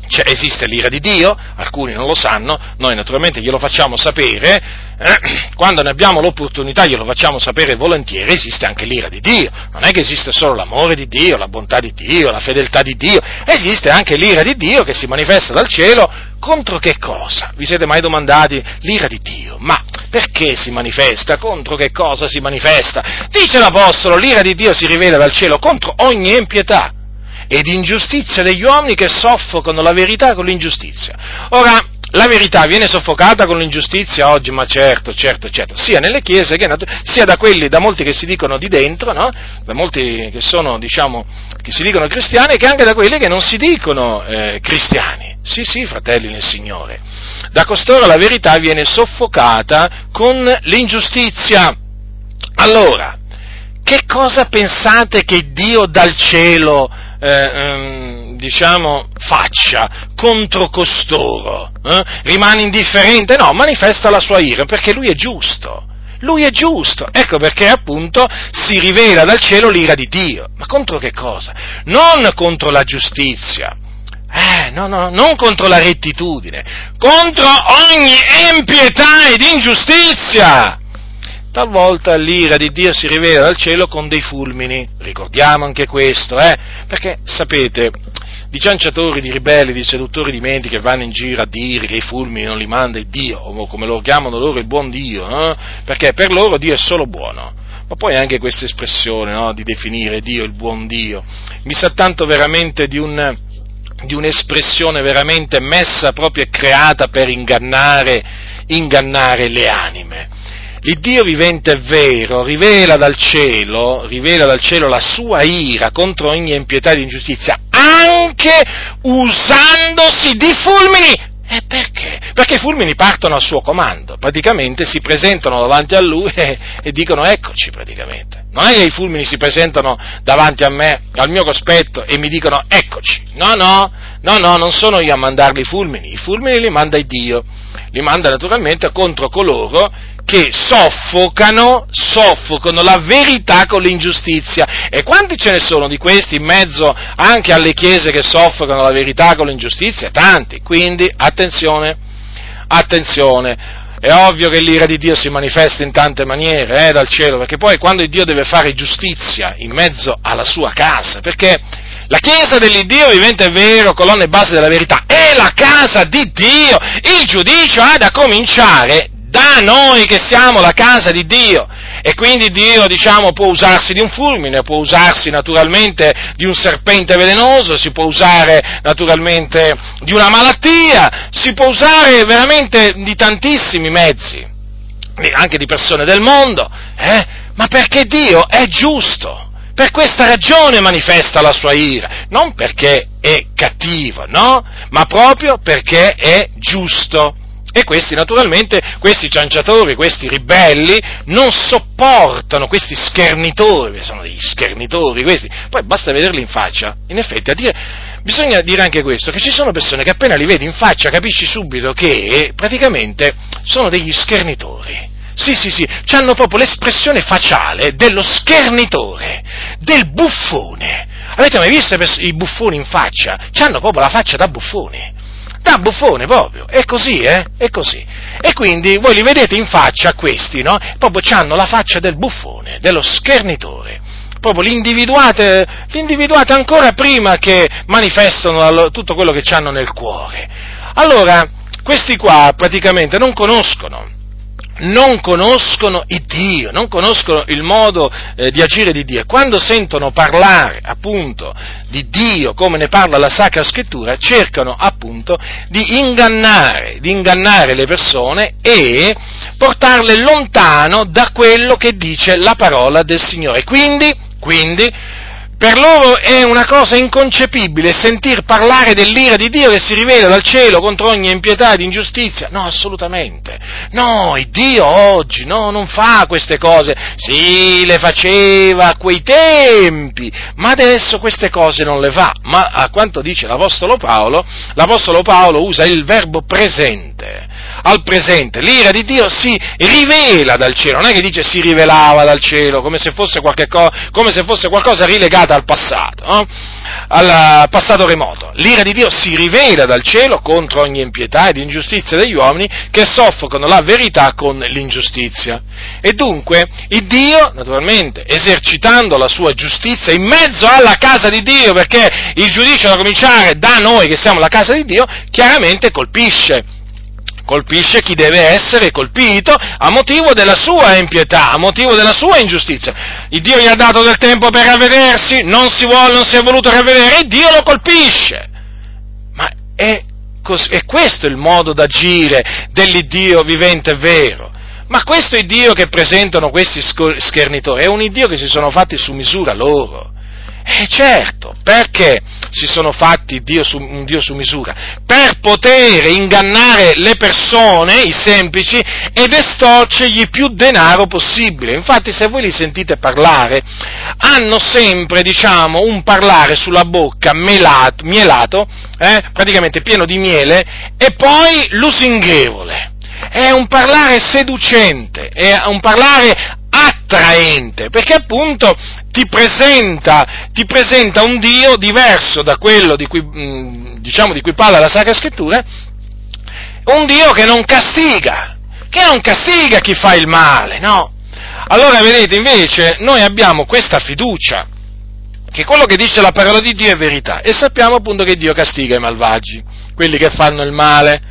cioè, esiste l'ira di Dio, alcuni non lo sanno, noi naturalmente glielo facciamo sapere, eh, quando ne abbiamo l'opportunità glielo facciamo sapere volentieri, esiste anche l'ira di Dio, non è che esiste solo l'amore di Dio, la bontà di Dio, la fedeltà di Dio, esiste anche l'ira di Dio che si manifesta dal cielo contro che cosa? Vi siete mai domandati l'ira di Dio? Ma perché si manifesta? Contro che cosa si manifesta? Dice l'Apostolo, l'ira di Dio si rivela dal cielo contro ogni impietà ed ingiustizia degli uomini che soffocano la verità con l'ingiustizia. Ora, la verità viene soffocata con l'ingiustizia oggi, ma certo, certo, certo, sia nelle chiese che sia da quelli, da molti che si dicono di dentro, no? da molti che sono, diciamo, che si dicono cristiani, che anche da quelli che non si dicono eh, cristiani. Sì, sì, fratelli nel Signore. Da costoro la verità viene soffocata con l'ingiustizia. Allora, che cosa pensate che Dio dal cielo eh, ehm, diciamo, faccia contro costoro? Eh? Rimane indifferente? No, manifesta la sua ira perché lui è giusto. Lui è giusto, ecco perché appunto si rivela dal cielo l'ira di Dio. Ma contro che cosa? Non contro la giustizia, eh, no, no, non contro la rettitudine, contro ogni impietà ed ingiustizia. Talvolta l'ira di Dio si rivela dal cielo con dei fulmini, ricordiamo anche questo, eh? Perché sapete, di cianciatori, di ribelli, di seduttori di menti che vanno in giro a dire che i fulmini non li manda il Dio, o come lo chiamano loro il buon Dio, eh? perché per loro Dio è solo buono. Ma poi anche questa espressione no? di definire Dio il buon Dio, mi sa tanto veramente di un, di un'espressione veramente messa proprio e creata per ingannare, ingannare le anime l'Iddio vivente e vero rivela dal cielo, rivela dal cielo la sua ira contro ogni impietà ed ingiustizia, anche usandosi di fulmini. E perché? Perché i fulmini partono al suo comando, praticamente si presentano davanti a lui e, e, dicono eccoci praticamente. Non è che i fulmini si presentano davanti a me, al mio cospetto e mi dicono eccoci. No, no, no, no, non sono io a mandarli i fulmini, i fulmini li manda Dio, li manda naturalmente contro coloro che soffocano, soffocano la verità con l'ingiustizia. E quanti ce ne sono di questi in mezzo anche alle chiese che soffocano la verità con l'ingiustizia? Tanti. Quindi attenzione, attenzione. È ovvio che l'ira di Dio si manifesta in tante maniere eh, dal cielo, perché poi quando Dio deve fare giustizia in mezzo alla sua casa, perché la Chiesa dell'Iddio vivente è vero, colonna e base della verità, è la casa di Dio. Il giudicio ha da cominciare da noi che siamo la casa di Dio. E quindi Dio, diciamo, può usarsi di un fulmine, può usarsi naturalmente di un serpente velenoso, si può usare naturalmente di una malattia, si può usare veramente di tantissimi mezzi, anche di persone del mondo, eh? ma perché Dio è giusto. Per questa ragione manifesta la sua ira, non perché è cattivo, no? Ma proprio perché è giusto. E questi naturalmente, questi cianciatori, questi ribelli, non sopportano questi schernitori, sono degli schernitori questi, poi basta vederli in faccia, in effetti a dire, bisogna dire anche questo, che ci sono persone che appena li vedi in faccia capisci subito che praticamente sono degli schernitori. Sì, sì, sì, hanno proprio l'espressione facciale dello schernitore. del buffone. Avete mai visto i buffoni in faccia? Hanno proprio la faccia da buffoni. Da buffone proprio. È così, eh? È così. E quindi voi li vedete in faccia questi, no? Proprio hanno la faccia del buffone, dello schernitore proprio li individuate, li individuate, ancora prima che manifestano tutto quello che hanno nel cuore. Allora, questi qua praticamente non conoscono non conoscono il Dio, non conoscono il modo eh, di agire di Dio. Quando sentono parlare appunto di Dio come ne parla la Sacra Scrittura, cercano appunto di ingannare, di ingannare le persone e portarle lontano da quello che dice la parola del Signore. Quindi, quindi per loro è una cosa inconcepibile sentir parlare dell'ira di Dio che si rivela dal cielo contro ogni impietà ed ingiustizia. No, assolutamente. No, Dio oggi no, non fa queste cose. Sì, le faceva a quei tempi, ma adesso queste cose non le fa. Ma a quanto dice l'Apostolo Paolo, l'Apostolo Paolo usa il verbo presente al presente. L'ira di Dio si rivela dal cielo, non è che dice si rivelava dal cielo come se fosse, co- come se fosse qualcosa rilegata al passato, no? al passato remoto. L'ira di Dio si rivela dal cielo contro ogni impietà ed ingiustizia degli uomini che soffocano la verità con l'ingiustizia. E dunque il Dio, naturalmente, esercitando la sua giustizia in mezzo alla casa di Dio, perché il giudizio da cominciare da noi che siamo la casa di Dio, chiaramente colpisce colpisce chi deve essere colpito a motivo della sua impietà, a motivo della sua ingiustizia. Il Dio gli ha dato del tempo per ravvedersi, non si vuole, non si è voluto ravvedere, il Dio lo colpisce. Ma è, cos- è questo il modo d'agire dell'Iddio vivente e vero. Ma questo è il Dio che presentano questi schernitori, è un Dio che si sono fatti su misura loro. Eh certo, perché si sono fatti Dio su, un Dio su misura? Per poter ingannare le persone, i semplici, ed estorcergli più denaro possibile. Infatti se voi li sentite parlare, hanno sempre, diciamo, un parlare sulla bocca melato, mielato, eh, praticamente pieno di miele, e poi lusinghevole. È un parlare seducente, è un parlare attraente, perché appunto ti presenta, ti presenta un Dio diverso da quello di cui, mm, diciamo, di cui parla la Sacra Scrittura, un Dio che non castiga, che non castiga chi fa il male, no? Allora vedete, invece, noi abbiamo questa fiducia, che quello che dice la parola di Dio è verità, e sappiamo appunto che Dio castiga i malvagi, quelli che fanno il male,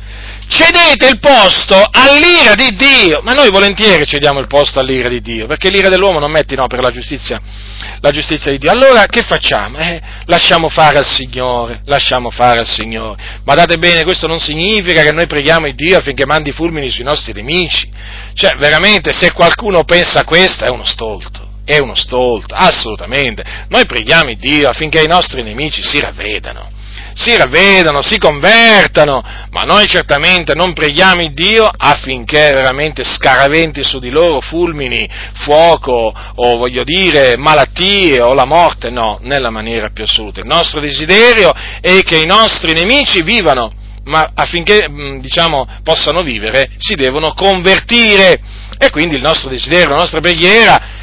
cedete il posto all'ira di Dio, ma noi volentieri cediamo il posto all'ira di Dio, perché l'ira dell'uomo non mette in opera la giustizia, la giustizia di Dio. Allora che facciamo? Eh, lasciamo fare al Signore, lasciamo fare al Signore. Ma date bene, questo non significa che noi preghiamo il Dio affinché mandi fulmini sui nostri nemici. Cioè, veramente, se qualcuno pensa questo è uno stolto è uno stolto, assolutamente. Noi preghiamo Dio affinché i nostri nemici si ravvedano si ravvedano, si convertano, ma noi certamente non preghiamo il Dio affinché veramente scaraventi su di loro fulmini, fuoco o voglio dire malattie o la morte, no, nella maniera più assoluta. Il nostro desiderio è che i nostri nemici vivano, ma affinché mm, diciamo, possano vivere si devono convertire. E quindi il nostro desiderio, la nostra preghiera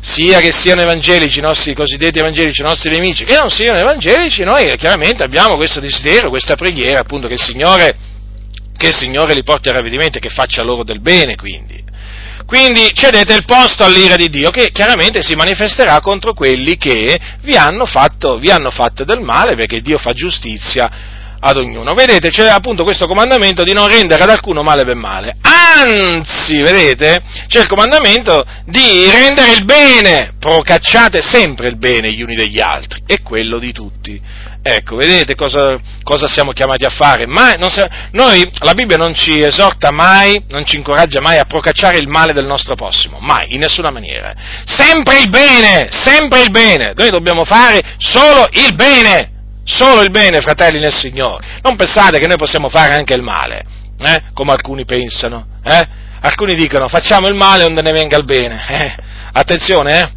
sia che siano evangelici i nostri cosiddetti evangelici, i nostri nemici, che non siano evangelici, noi chiaramente abbiamo questo desiderio, questa preghiera, appunto, che il Signore, che il Signore li porti a ravvedimento e che faccia loro del bene, quindi. Quindi cedete il posto all'ira di Dio, che chiaramente si manifesterà contro quelli che vi hanno fatto, vi hanno fatto del male, perché Dio fa giustizia ad ognuno. Vedete, c'è appunto questo comandamento di non rendere ad alcuno male per male. Anzi, vedete, c'è il comandamento di rendere il bene. Procacciate sempre il bene gli uni degli altri, e quello di tutti. Ecco, vedete cosa, cosa siamo chiamati a fare? Ma si, noi, la Bibbia non ci esorta mai, non ci incoraggia mai a procacciare il male del nostro prossimo, mai, in nessuna maniera. Sempre il bene, sempre il bene. Noi dobbiamo fare solo il bene Solo il bene, fratelli nel Signore. Non pensate che noi possiamo fare anche il male, eh? come alcuni pensano. Eh? Alcuni dicono facciamo il male onde ne venga il bene. Eh? Attenzione, eh?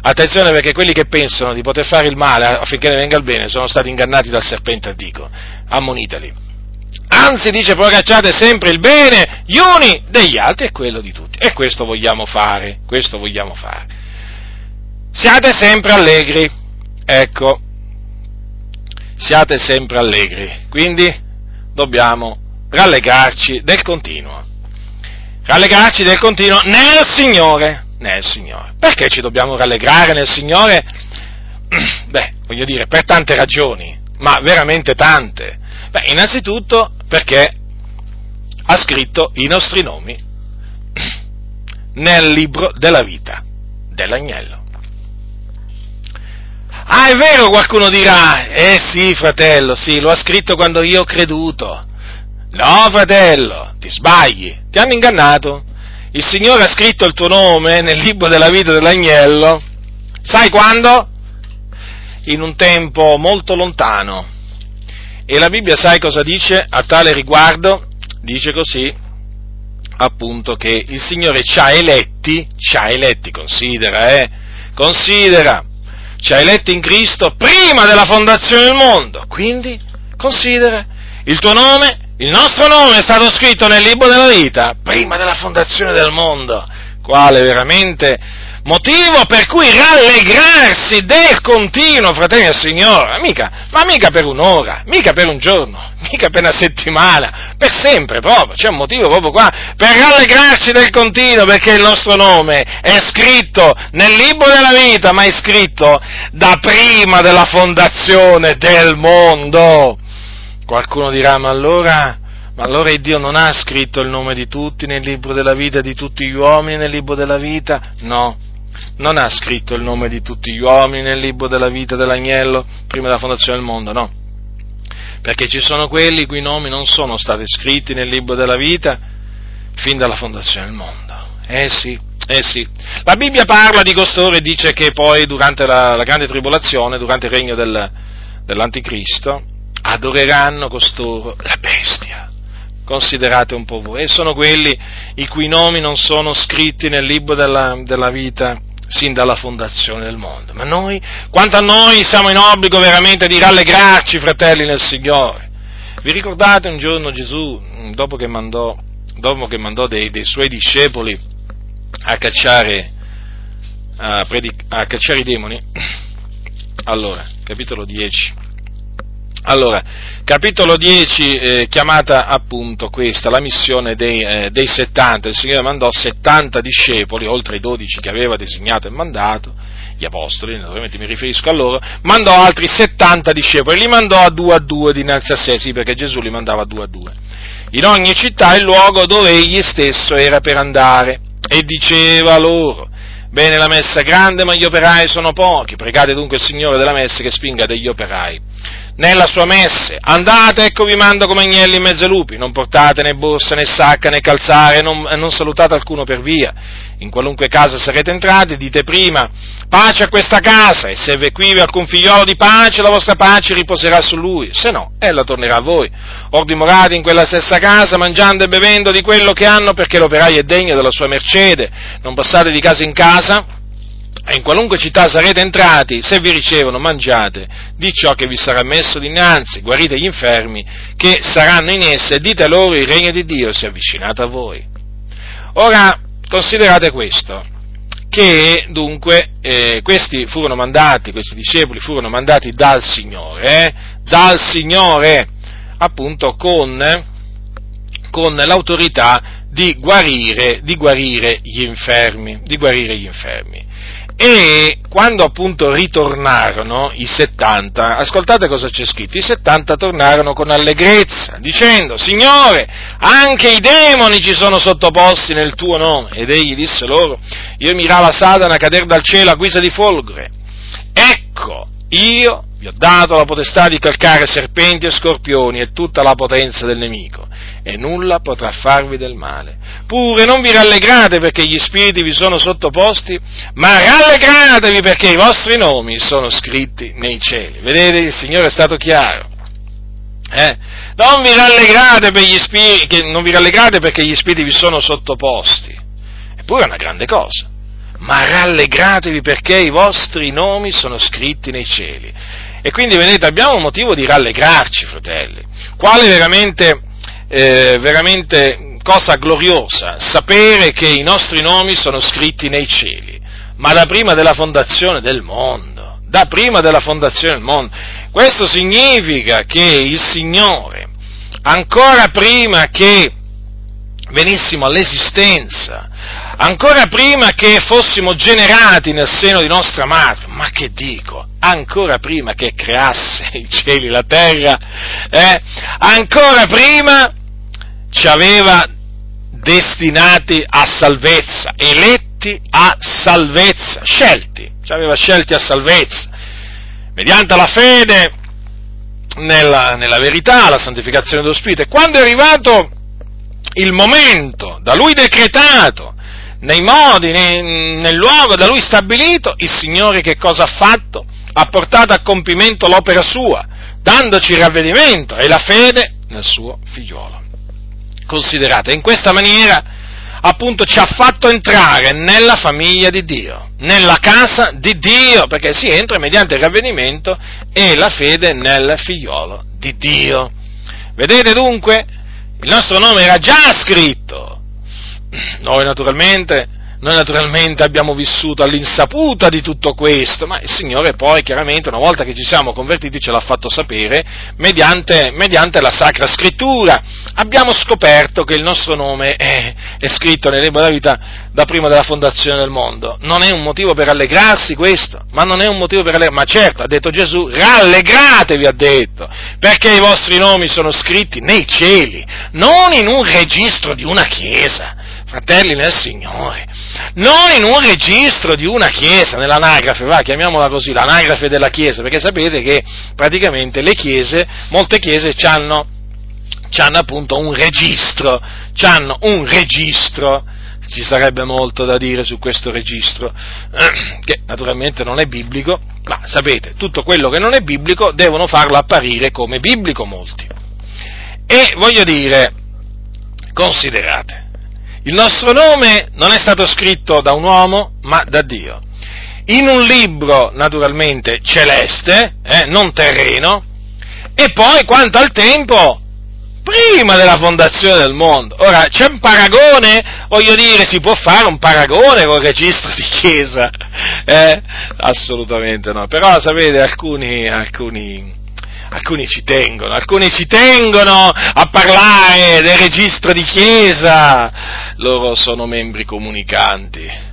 Attenzione perché quelli che pensano di poter fare il male affinché ne venga il bene sono stati ingannati dal serpente antico. Ammoniteli. Anzi, dice, procacciate sempre il bene gli uni degli altri e quello di tutti. E questo vogliamo fare, questo vogliamo fare. siate sempre allegri. Ecco, siate sempre allegri. Quindi dobbiamo rallegrarci del continuo. Rallegrarci del continuo nel Signore, nel Signore. Perché ci dobbiamo rallegrare nel Signore? Beh, voglio dire, per tante ragioni, ma veramente tante. Beh, innanzitutto perché ha scritto i nostri nomi nel libro della vita dell'agnello. Ah, è vero, qualcuno dirà, eh sì, fratello, sì, lo ha scritto quando io ho creduto. No, fratello, ti sbagli, ti hanno ingannato. Il Signore ha scritto il tuo nome nel libro della vita dell'agnello. Sai quando? In un tempo molto lontano. E la Bibbia sai cosa dice a tale riguardo? Dice così, appunto, che il Signore ci ha eletti, ci ha eletti, considera, eh, considera, ci ha eletti in Cristo prima della fondazione del mondo. Quindi, considera, il tuo nome il nostro nome è stato scritto nel libro della vita prima della fondazione del mondo. Quale veramente motivo per cui rallegrarsi del continuo, fratelli del Signore, mica, ma mica per un'ora, mica per un giorno, mica per una settimana, per sempre proprio, c'è un motivo proprio qua, per rallegrarci del continuo, perché il nostro nome è scritto nel libro della vita, ma è scritto da prima della fondazione del mondo. Qualcuno dirà, ma allora, ma allora Dio non ha scritto il nome di tutti nel libro della vita, di tutti gli uomini nel libro della vita? No, non ha scritto il nome di tutti gli uomini nel libro della vita dell'agnello prima della fondazione del mondo, no. Perché ci sono quelli i cui nomi non sono stati scritti nel libro della vita fin dalla fondazione del mondo. Eh sì, eh sì. La Bibbia parla di costoro e dice che poi durante la, la grande tribolazione, durante il regno del, dell'anticristo, adoreranno costoro la bestia. Considerate un po' voi. E sono quelli i cui nomi non sono scritti nel libro della, della vita sin dalla fondazione del mondo. Ma noi, quanto a noi, siamo in obbligo veramente di rallegrarci, fratelli nel Signore. Vi ricordate un giorno Gesù, dopo che mandò, dopo che mandò dei, dei suoi discepoli a cacciare, a, predic- a cacciare i demoni? Allora, capitolo 10 allora, capitolo 10, eh, chiamata appunto questa, la missione dei, eh, dei 70, il Signore mandò 70 discepoli, oltre ai 12 che aveva designato e mandato, gli apostoli, naturalmente mi riferisco a loro, mandò altri 70 discepoli, li mandò a due a due dinanzi a sé, sì, perché Gesù li mandava a due a due, in ogni città il luogo dove egli stesso era per andare, e diceva loro, bene la messa grande, ma gli operai sono pochi, pregate dunque il Signore della messa che spinga degli operai nella sua messe. Andate, ecco vi mando come agnelli in mezzo ai lupi, non portate né borsa né sacca né calzare, non, non salutate alcuno per via. In qualunque casa sarete entrati, dite prima, pace a questa casa, e se vi quivi alcun figliolo di pace, la vostra pace riposerà su lui, se no, ella tornerà a voi. Or dimorate in quella stessa casa, mangiando e bevendo di quello che hanno, perché l'operaio è degno della sua mercede, non passate di casa in casa, e in qualunque città sarete entrati, se vi ricevono, mangiate di ciò che vi sarà messo dinanzi, guarite gli infermi che saranno in esse e dite loro il regno di Dio si è avvicinato a voi. Ora, considerate questo, che dunque eh, questi furono mandati, questi discepoli furono mandati dal Signore, eh, dal Signore, appunto con, con l'autorità di guarire, di guarire gli infermi, di guarire gli infermi. E quando appunto ritornarono i 70, ascoltate cosa c'è scritto, i 70 tornarono con allegrezza, dicendo, Signore, anche i demoni ci sono sottoposti nel tuo nome. Ed egli disse loro, io mirava Satana cadere dal cielo a guisa di folgore. Ecco, io vi ho dato la potestà di calcare serpenti e scorpioni e tutta la potenza del nemico, e nulla potrà farvi del male. Pure non vi rallegrate perché gli spiriti vi sono sottoposti, ma rallegratevi perché i vostri nomi sono scritti nei cieli. Vedete, il Signore è stato chiaro. Eh? Non, vi spiriti, non vi rallegrate perché gli spiriti vi sono sottoposti. Eppure è una grande cosa ma rallegratevi perché i vostri nomi sono scritti nei cieli. E quindi vedete, abbiamo motivo di rallegrarci, fratelli. Quale veramente, eh, veramente cosa gloriosa sapere che i nostri nomi sono scritti nei cieli. ma da prima della fondazione del mondo, da prima della fondazione del mondo. Questo significa che il Signore, ancora prima che venissimo all'esistenza, ancora prima che fossimo generati nel seno di nostra madre, ma che dico, ancora prima che creasse i cieli la terra, eh, ancora prima ci aveva destinati a salvezza, eletti a salvezza, scelti, ci aveva scelti a salvezza, mediante la fede nella, nella verità, la santificazione dello Spirito. E quando è arrivato il momento da lui decretato, nei modi, nei, nel luogo da lui stabilito, il Signore che cosa ha fatto? Ha portato a compimento l'opera sua, dandoci il ravvedimento e la fede nel suo figliolo. Considerate, in questa maniera appunto ci ha fatto entrare nella famiglia di Dio, nella casa di Dio, perché si entra mediante il ravvedimento e la fede nel figliolo di Dio. Vedete dunque? Il nostro nome era già scritto. Noi naturalmente noi naturalmente abbiamo vissuto all'insaputa di tutto questo, ma il Signore poi chiaramente una volta che ci siamo convertiti ce l'ha fatto sapere mediante, mediante la Sacra Scrittura. Abbiamo scoperto che il nostro nome è, è scritto nel libro della vita da prima della fondazione del mondo. Non è un motivo per allegrarsi questo, ma non è un motivo per allegrarsi. Ma certo, ha detto Gesù, rallegratevi, ha detto, perché i vostri nomi sono scritti nei cieli, non in un registro di una chiesa fratelli nel Signore, non in un registro di una chiesa, nell'anagrafe, va, chiamiamola così, l'anagrafe della chiesa, perché sapete che praticamente le chiese, molte chiese hanno, hanno appunto un registro, hanno un registro, ci sarebbe molto da dire su questo registro, che naturalmente non è biblico, ma sapete, tutto quello che non è biblico devono farlo apparire come biblico molti. E voglio dire, considerate, il nostro nome non è stato scritto da un uomo, ma da Dio. In un libro, naturalmente, celeste, eh, non terreno, e poi quanto al tempo, prima della fondazione del mondo. Ora, c'è un paragone? Voglio dire, si può fare un paragone con il registro di chiesa? Eh? Assolutamente no. Però, sapete, alcuni, alcuni alcuni ci tengono, alcuni ci tengono a parlare del registro di chiesa, loro sono membri comunicanti.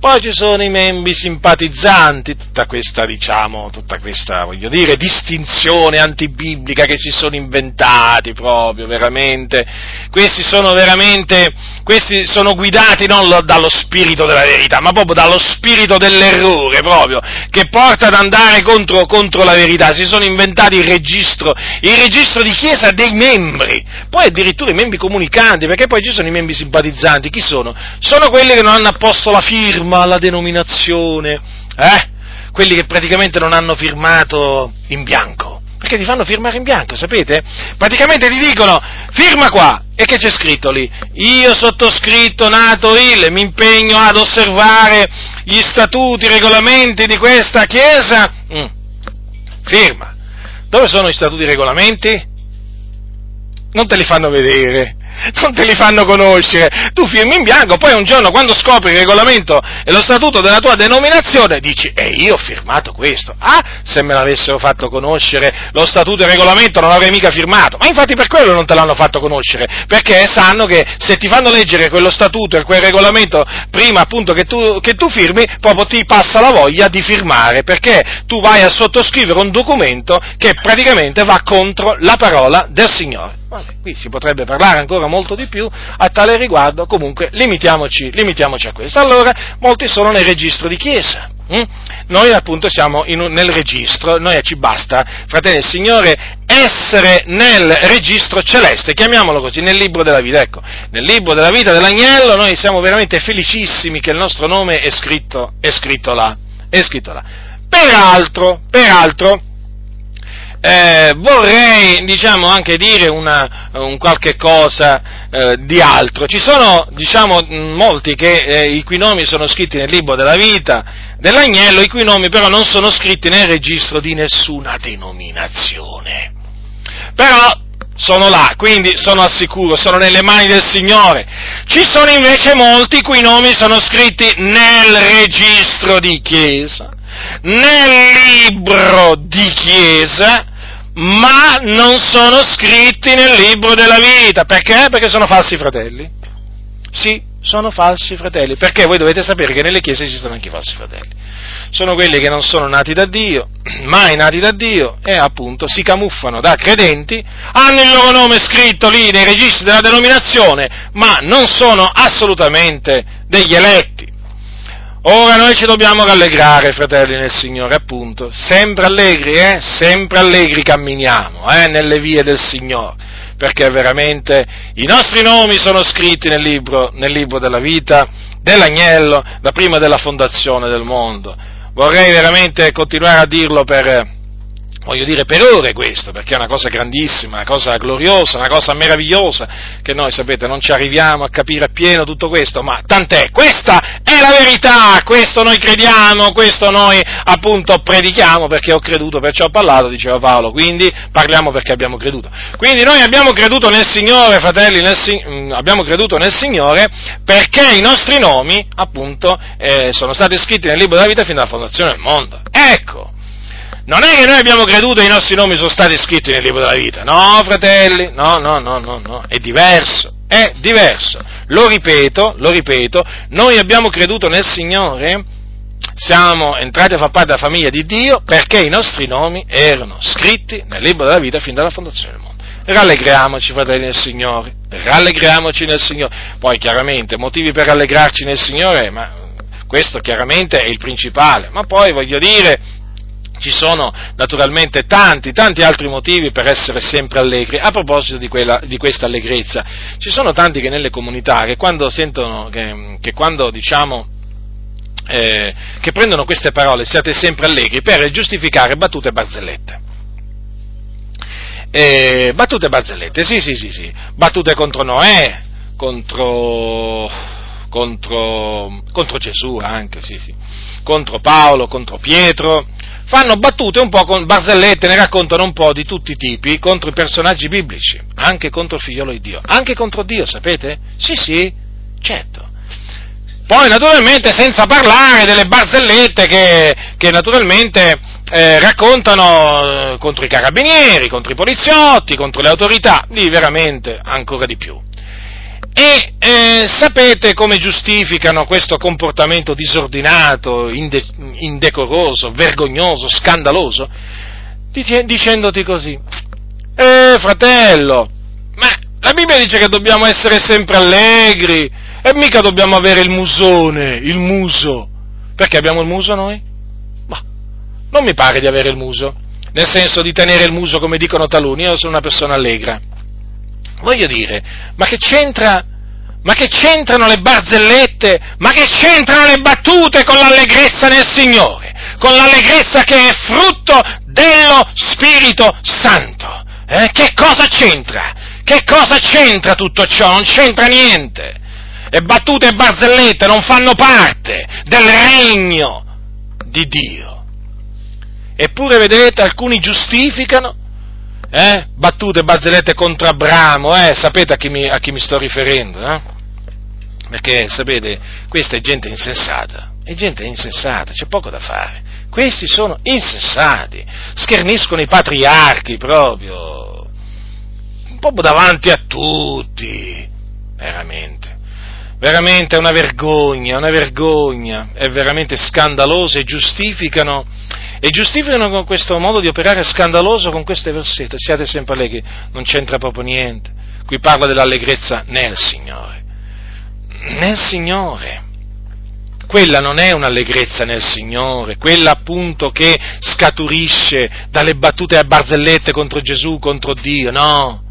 Poi ci sono i membri simpatizzanti, tutta questa, diciamo, tutta questa, voglio dire, distinzione antibiblica che si sono inventati proprio, veramente. Questi sono veramente, questi sono guidati non dallo spirito della verità, ma proprio dallo spirito dell'errore proprio, che porta ad andare contro, contro la verità. Si sono inventati il registro, il registro di chiesa dei membri, poi addirittura i membri comunicanti, perché poi ci sono i membri simpatizzanti, chi sono? Sono quelli che non hanno apposto la firma firma alla denominazione, eh? quelli che praticamente non hanno firmato in bianco. Perché ti fanno firmare in bianco, sapete? Praticamente ti dicono, firma qua, e che c'è scritto lì? Io sottoscritto, nato il, mi impegno ad osservare gli statuti, i regolamenti di questa Chiesa. Mm. Firma. Dove sono gli statuti e i regolamenti? Non te li fanno vedere non te li fanno conoscere, tu firmi in bianco, poi un giorno quando scopri il regolamento e lo statuto della tua denominazione dici, e io ho firmato questo, ah, se me l'avessero fatto conoscere lo statuto e il regolamento non avrei mica firmato, ma infatti per quello non te l'hanno fatto conoscere, perché sanno che se ti fanno leggere quello statuto e quel regolamento prima appunto che tu, che tu firmi, proprio ti passa la voglia di firmare, perché tu vai a sottoscrivere un documento che praticamente va contro la parola del Signore. Vabbè, qui si potrebbe parlare ancora molto di più a tale riguardo, comunque limitiamoci, limitiamoci a questo. Allora, molti sono nel registro di chiesa. Hm? Noi appunto siamo in, nel registro, noi ci basta, fratelli del Signore, essere nel registro celeste, chiamiamolo così, nel libro della vita. Ecco, nel libro della vita dell'agnello noi siamo veramente felicissimi che il nostro nome è scritto, è scritto là. È scritto là. Peraltro, peraltro, eh, vorrei diciamo, anche dire una, un qualche cosa eh, di altro. Ci sono diciamo, molti che, eh, i cui nomi sono scritti nel libro della vita dell'agnello, i cui nomi però non sono scritti nel registro di nessuna denominazione. Però sono là, quindi sono al sicuro, sono nelle mani del Signore. Ci sono invece molti cui nomi sono scritti nel registro di chiesa, nel libro di chiesa, ma non sono scritti nel libro della vita. Perché? Perché sono falsi fratelli. Sì, sono falsi fratelli, perché voi dovete sapere che nelle chiese esistono anche i falsi fratelli. Sono quelli che non sono nati da Dio, mai nati da Dio, e appunto si camuffano da credenti, hanno il loro nome scritto lì nei registri della denominazione, ma non sono assolutamente degli eletti. Ora noi ci dobbiamo rallegrare, fratelli nel Signore, appunto, sempre allegri, eh? Sempre allegri camminiamo, eh? Nelle vie del Signore perché veramente i nostri nomi sono scritti nel libro, nel libro della vita dell'agnello da prima della fondazione del mondo. Vorrei veramente continuare a dirlo per, voglio dire, per ore questo, perché è una cosa grandissima, una cosa gloriosa, una cosa meravigliosa, che noi, sapete, non ci arriviamo a capire appieno tutto questo, ma tant'è, questa è la verità, questo noi crediamo, questo noi appunto predichiamo perché ho creduto, perciò ho parlato, diceva Paolo, quindi parliamo perché abbiamo creduto. Quindi noi abbiamo creduto nel Signore, fratelli, nel, mm, abbiamo creduto nel Signore perché i nostri nomi, appunto, eh, sono stati scritti nel libro della vita fino alla fondazione del mondo. Ecco! Non è che noi abbiamo creduto e i nostri nomi sono stati scritti nel libro della vita. No, fratelli, no, no, no, no, no, è diverso, è diverso. Lo ripeto, lo ripeto, noi abbiamo creduto nel Signore, siamo entrati a far parte della famiglia di Dio perché i nostri nomi erano scritti nel libro della vita fin dalla fondazione del mondo. Rallegriamoci, fratelli nel Signore, rallegriamoci nel Signore. Poi chiaramente motivi per rallegrarci nel Signore, ma questo chiaramente è il principale, ma poi voglio dire, ci sono naturalmente tanti, tanti altri motivi per essere sempre allegri. A proposito di, quella, di questa allegrezza, ci sono tanti che nelle comunità che quando sentono, che, che quando diciamo, eh, che prendono queste parole, siate sempre allegri, per giustificare battute barzellette. Eh, battute barzellette, sì, sì, sì, sì, battute contro Noè, contro, contro, contro Gesù anche, sì, sì, contro Paolo, contro Pietro, fanno battute un po' con barzellette, ne raccontano un po' di tutti i tipi contro i personaggi biblici, anche contro il figliolo di Dio, anche contro Dio, sapete? Sì, sì, certo. Poi naturalmente senza parlare delle barzellette che, che naturalmente eh, raccontano eh, contro i carabinieri, contro i poliziotti, contro le autorità, lì veramente ancora di più. E eh, sapete come giustificano questo comportamento disordinato, inde- indecoroso, vergognoso, scandaloso? Dicendoti così, eh fratello, ma la Bibbia dice che dobbiamo essere sempre allegri e mica dobbiamo avere il musone, il muso. Perché abbiamo il muso noi? Ma non mi pare di avere il muso, nel senso di tenere il muso come dicono taluni, io sono una persona allegra. Voglio dire, ma che c'entra, ma che c'entrano le barzellette, ma che c'entrano le battute con l'allegrezza nel Signore, con l'allegrezza che è frutto dello Spirito Santo? Eh? Che cosa c'entra? Che cosa c'entra tutto ciò? Non c'entra niente. E battute e barzellette non fanno parte del regno di Dio. Eppure, vedete, alcuni giustificano eh? battute, barzellette contro Abramo, eh? sapete a chi, mi, a chi, mi, sto riferendo? Eh? Perché sapete, questa è gente insensata, è gente insensata, c'è poco da fare. Questi sono insensati, scherniscono i patriarchi proprio, proprio davanti a tutti, veramente. Veramente è una vergogna, una vergogna, è veramente scandaloso e giustificano e giustificano con questo modo di operare scandaloso con queste versette, siate sempre allegri, non c'entra proprio niente. Qui parla dell'allegrezza nel Signore. Nel Signore. Quella non è un'allegrezza nel Signore, quella appunto che scaturisce dalle battute a barzellette contro Gesù, contro Dio, no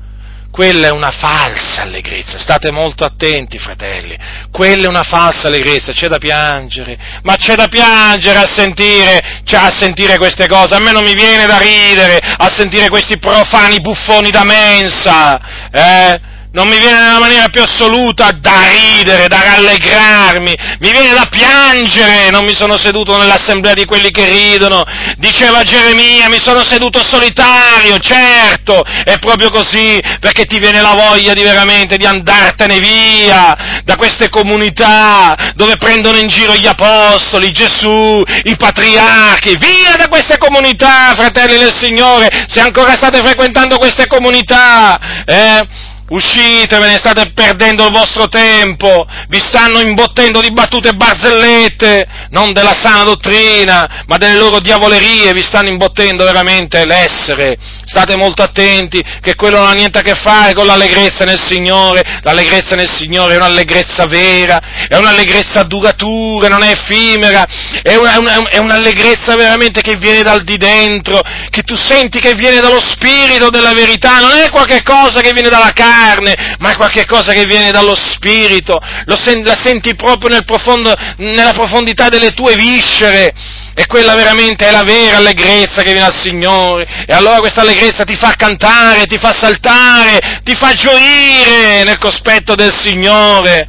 quella è una falsa allegrezza, state molto attenti fratelli, quella è una falsa allegrezza, c'è da piangere, ma c'è da piangere a sentire, cioè a sentire queste cose, a me non mi viene da ridere a sentire questi profani buffoni da mensa, eh? Non mi viene nella maniera più assoluta da ridere, da rallegrarmi, mi viene da piangere, non mi sono seduto nell'assemblea di quelli che ridono, diceva Geremia, mi sono seduto solitario, certo, è proprio così, perché ti viene la voglia di veramente di andartene via da queste comunità dove prendono in giro gli apostoli, Gesù, i patriarchi, via da queste comunità, fratelli del Signore, se ancora state frequentando queste comunità, eh? Uscite, ve ne state perdendo il vostro tempo, vi stanno imbottendo di battute barzellette, non della sana dottrina, ma delle loro diavolerie, vi stanno imbottendo veramente l'essere. State molto attenti che quello non ha niente a che fare con l'allegrezza nel Signore, l'allegrezza nel Signore è un'allegrezza vera, è un'allegrezza duratura, non è effimera, è, una, è un'allegrezza veramente che viene dal di dentro, che tu senti che viene dallo spirito della verità, non è qualche cosa che viene dalla carne carne, ma è qualcosa che viene dallo spirito, sen- la senti proprio nel profondo, nella profondità delle tue viscere, e quella veramente è la vera allegrezza che viene al Signore, e allora questa allegrezza ti fa cantare, ti fa saltare, ti fa gioire nel cospetto del Signore,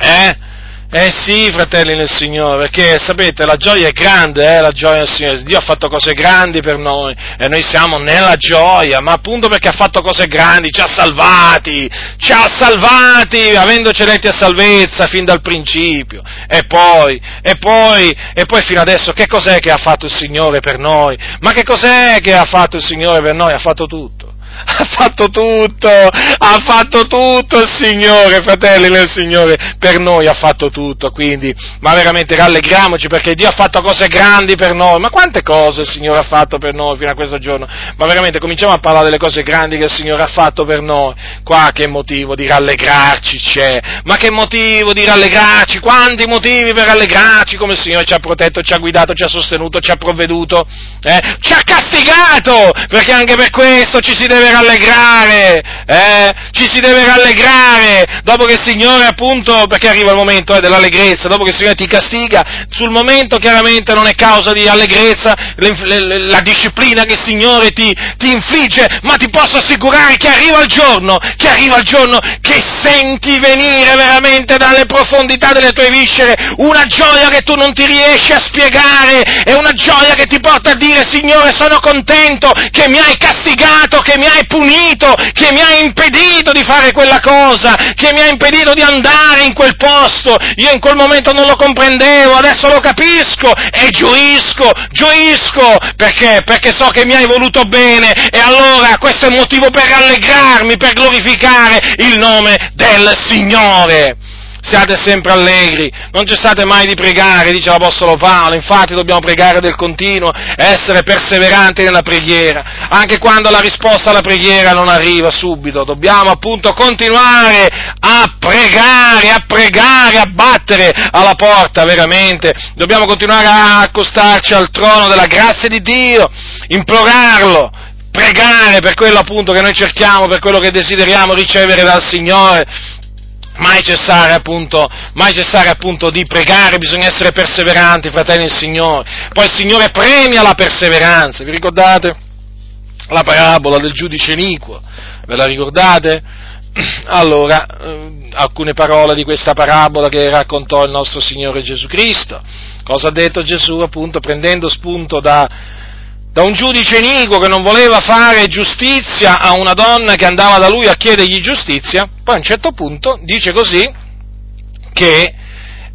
eh? Eh sì, fratelli nel Signore, perché sapete, la gioia è grande, eh, la gioia del Signore. Dio ha fatto cose grandi per noi e noi siamo nella gioia, ma appunto perché ha fatto cose grandi, ci ha salvati, ci ha salvati, avendoci eletti a salvezza fin dal principio. E poi, e poi, e poi fino adesso che cos'è che ha fatto il Signore per noi? Ma che cos'è che ha fatto il Signore per noi? Ha fatto tutto ha fatto tutto, ha fatto tutto il Signore, fratelli nel Signore, per noi ha fatto tutto, quindi, ma veramente rallegriamoci perché Dio ha fatto cose grandi per noi, ma quante cose il Signore ha fatto per noi fino a questo giorno, ma veramente cominciamo a parlare delle cose grandi che il Signore ha fatto per noi, qua che motivo di rallegrarci c'è, ma che motivo di rallegrarci, quanti motivi per rallegrarci, come il Signore ci ha protetto, ci ha guidato, ci ha sostenuto, ci ha provveduto, eh? ci ha castigato, perché anche per questo ci si deve rallegrare, eh? ci si deve rallegrare, dopo che il Signore appunto, perché arriva il momento eh, dell'allegrezza, dopo che il Signore ti castiga, sul momento chiaramente non è causa di allegrezza la disciplina che il Signore ti, ti infligge, ma ti posso assicurare che arriva il giorno, che arriva il giorno che senti venire veramente dalle profondità delle tue viscere una gioia che tu non ti riesci a spiegare, è una gioia che ti porta a dire Signore sono contento che mi hai castigato, che mi hai hai punito, che mi hai impedito di fare quella cosa, che mi hai impedito di andare in quel posto. Io in quel momento non lo comprendevo, adesso lo capisco e gioisco, gioisco, perché? Perché so che mi hai voluto bene e allora questo è motivo per rallegrarmi, per glorificare il nome del Signore siate sempre allegri, non cessate mai di pregare, dice l'Apostolo Paolo, infatti dobbiamo pregare del continuo, essere perseveranti nella preghiera, anche quando la risposta alla preghiera non arriva subito, dobbiamo appunto continuare a pregare, a pregare, a battere alla porta veramente, dobbiamo continuare a accostarci al trono della grazia di Dio, implorarlo, pregare per quello appunto che noi cerchiamo, per quello che desideriamo ricevere dal Signore, mai cessare appunto, mai cessare appunto di pregare, bisogna essere perseveranti, fratelli del Signore. Poi il Signore premia la perseveranza, vi ricordate? La parabola del giudice iniquo, ve la ricordate? Allora, eh, alcune parole di questa parabola che raccontò il nostro Signore Gesù Cristo. Cosa ha detto Gesù appunto prendendo spunto da, da un giudice iniquo che non voleva fare giustizia a una donna che andava da lui a chiedergli giustizia, poi a un certo punto dice così che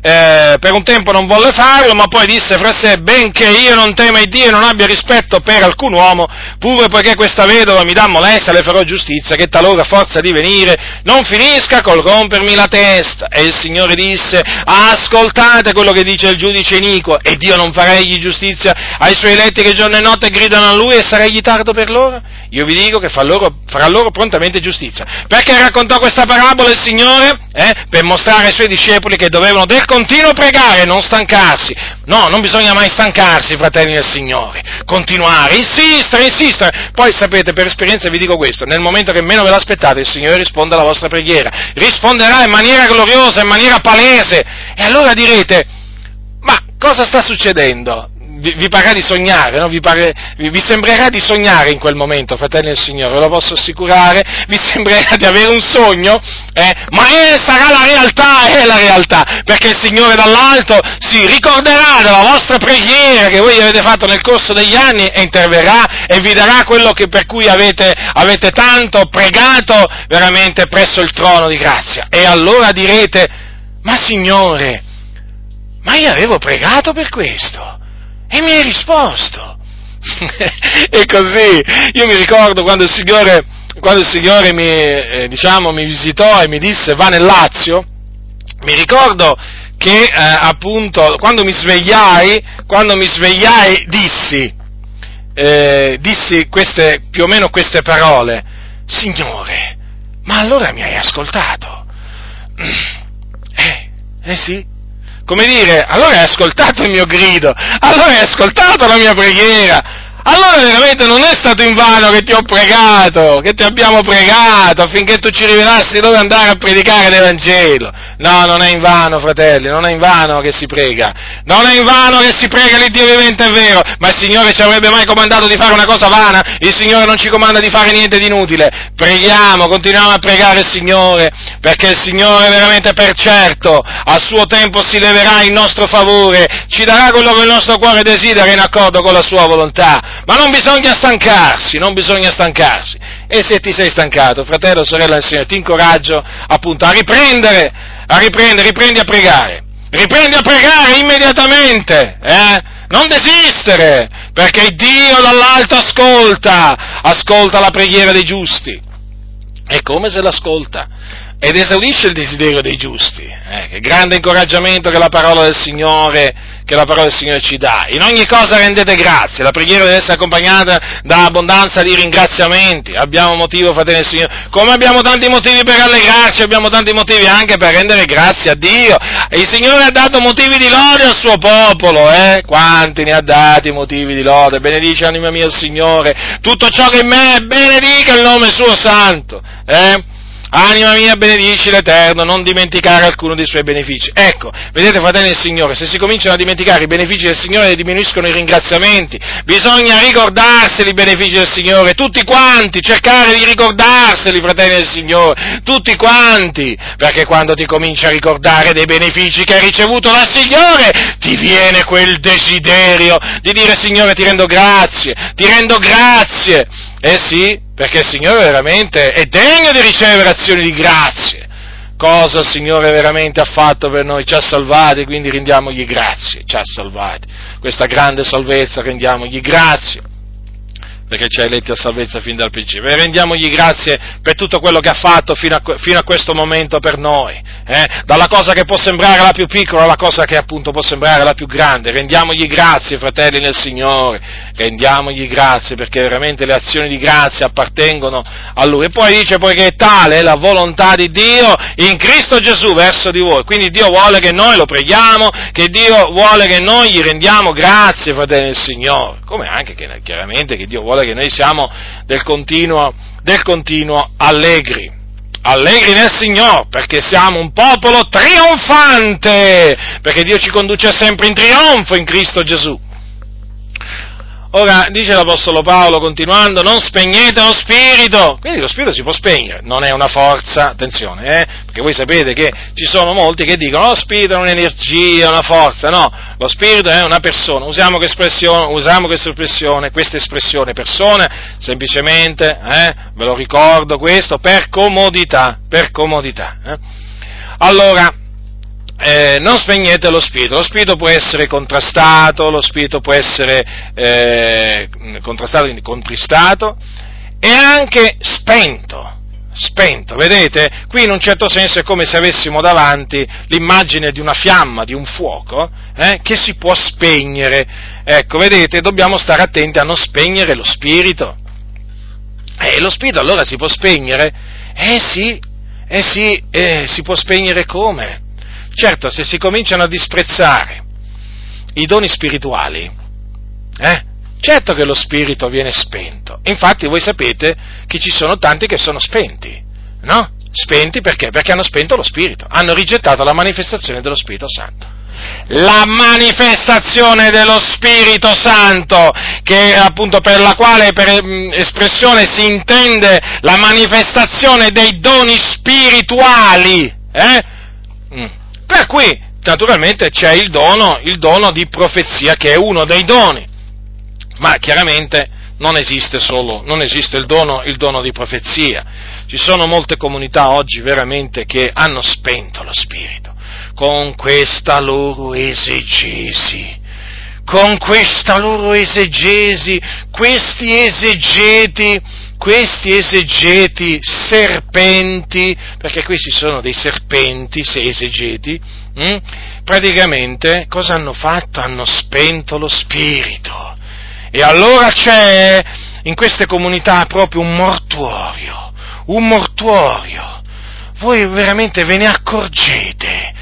eh, per un tempo non volle farlo, ma poi disse fra sé, benché io non tema Dio e non abbia rispetto per alcun uomo, pure poiché questa vedova mi dà molestia, le farò giustizia, che talora forza di venire non finisca col rompermi la testa. E il Signore disse, ascoltate quello che dice il giudice iniquo, ed io non farei giustizia ai suoi eletti che giorno e notte gridano a lui e sarei tardo per loro? Io vi dico che farà loro, farà loro prontamente giustizia. Perché raccontò questa parabola il Signore? Eh? Per mostrare ai suoi discepoli che dovevano del continuo pregare, non stancarsi. No, non bisogna mai stancarsi, fratelli del Signore. Continuare, insistere, insistere. Poi sapete, per esperienza vi dico questo, nel momento che meno ve l'aspettate, il Signore risponde alla vostra preghiera. Risponderà in maniera gloriosa, in maniera palese. E allora direte, ma cosa sta succedendo? Vi, vi parrà di sognare, no? vi, pare, vi, vi, sembrerà di sognare in quel momento, fratelli del Signore, ve lo posso assicurare, vi sembrerà di avere un sogno, eh? ma è, sarà la realtà, è la realtà, perché il Signore dall'alto si ricorderà della vostra preghiera che voi avete fatto nel corso degli anni e interverrà e vi darà quello che, per cui avete, avete tanto pregato veramente presso il trono di grazia. E allora direte, ma Signore, ma io avevo pregato per questo e mi hai risposto. e così, io mi ricordo quando il Signore, quando il Signore mi, eh, diciamo, mi visitò e mi disse va nel Lazio, mi ricordo che eh, appunto quando mi svegliai, quando mi svegliai dissi, eh, dissi queste, più o meno queste parole, Signore, ma allora mi hai ascoltato? Eh, eh sì, come dire, allora hai ascoltato il mio grido, allora hai ascoltato la mia preghiera, allora veramente non è stato in vano che ti ho pregato, che ti abbiamo pregato affinché tu ci rivelassi dove andare a predicare l'Evangelo. No, non è in vano, fratelli, non è in vano che si prega. Non è in vano che si prega l'Iddio vivente, è vero, ma il Signore ci avrebbe mai comandato di fare una cosa vana? Il Signore non ci comanda di fare niente di inutile. Preghiamo, continuiamo a pregare il Signore, perché il Signore veramente per certo a suo tempo si leverà in nostro favore, ci darà quello che il nostro cuore desidera in accordo con la sua volontà ma non bisogna stancarsi, non bisogna stancarsi. E se ti sei stancato, fratello, sorella del Signore, ti incoraggio appunto a riprendere, a riprendere, riprendi a pregare, riprendi a pregare immediatamente, eh? Non desistere, perché Dio dall'alto ascolta, ascolta la preghiera dei giusti. E come se l'ascolta? Ed esaudisce il desiderio dei giusti. Eh? Che grande incoraggiamento che la parola del Signore che la parola del Signore ci dà. In ogni cosa rendete grazie, la preghiera deve essere accompagnata da abbondanza di ringraziamenti. Abbiamo motivo, fratelli del Signore, come abbiamo tanti motivi per allegrarci, abbiamo tanti motivi anche per rendere grazie a Dio. Il Signore ha dato motivi di lode al suo popolo, eh? Quanti ne ha dati motivi di lode? Benedice anima mia il Signore, tutto ciò che in me è benedica il nome suo santo, eh? Anima mia, benedici l'Eterno, non dimenticare alcuno dei suoi benefici. Ecco, vedete fratelli del Signore, se si cominciano a dimenticare i benefici del Signore diminuiscono i ringraziamenti, bisogna ricordarseli i benefici del Signore, tutti quanti, cercare di ricordarseli, fratelli del Signore, tutti quanti, perché quando ti cominci a ricordare dei benefici che hai ricevuto dal Signore, ti viene quel desiderio di dire Signore ti rendo grazie, ti rendo grazie. Eh sì, perché il Signore veramente è degno di ricevere azioni di grazie. Cosa il Signore veramente ha fatto per noi? Ci ha salvati, quindi rendiamogli grazie, ci ha salvati. Questa grande salvezza rendiamogli grazie perché ci ha eletti a salvezza fin dal principio. E rendiamogli grazie per tutto quello che ha fatto fino a, fino a questo momento per noi, eh? dalla cosa che può sembrare la più piccola alla cosa che appunto può sembrare la più grande. Rendiamogli grazie, fratelli nel Signore, rendiamogli grazie perché veramente le azioni di grazia appartengono a Lui. E poi dice poiché tale è la volontà di Dio in Cristo Gesù verso di voi. Quindi Dio vuole che noi lo preghiamo, che Dio vuole che noi gli rendiamo grazie, fratelli nel Signore, come anche che, chiaramente che Dio vuole che noi siamo del continuo, del continuo allegri. Allegri nel Signore, perché siamo un popolo trionfante, perché Dio ci conduce sempre in trionfo in Cristo Gesù. Ora, dice l'Apostolo Paolo continuando, non spegnete lo spirito, quindi lo spirito si può spegnere, non è una forza, attenzione, eh? perché voi sapete che ci sono molti che dicono lo spirito è un'energia, una forza, no, lo spirito è una persona, usiamo, usiamo questa espressione, questa espressione persona, semplicemente, eh? ve lo ricordo questo, per comodità, per comodità. Eh? Allora, eh, non spegnete lo spirito, lo spirito può essere contrastato, lo spirito può essere eh, contrastato, quindi contristato, e anche spento, spento, vedete? Qui in un certo senso è come se avessimo davanti l'immagine di una fiamma, di un fuoco, eh, che si può spegnere. Ecco, vedete, dobbiamo stare attenti a non spegnere lo spirito. E lo spirito allora si può spegnere? Eh sì, eh sì, eh, si può spegnere come? Certo, se si cominciano a disprezzare i doni spirituali, eh, certo che lo spirito viene spento. Infatti voi sapete che ci sono tanti che sono spenti, no? Spenti perché? Perché hanno spento lo spirito, hanno rigettato la manifestazione dello Spirito Santo. La manifestazione dello Spirito Santo, che appunto per la quale per mm, espressione si intende la manifestazione dei doni spirituali. Eh? Per cui naturalmente c'è il dono, il dono di profezia che è uno dei doni, ma chiaramente non esiste solo, non esiste il dono, il dono di profezia. Ci sono molte comunità oggi veramente che hanno spento lo spirito con questa loro esegesi. Con questa loro esegesi, questi esegeti, questi esegeti serpenti, perché questi sono dei serpenti, se esegeti, hm? praticamente cosa hanno fatto? Hanno spento lo spirito e allora c'è in queste comunità proprio un mortuorio, un mortuorio. Voi veramente ve ne accorgete,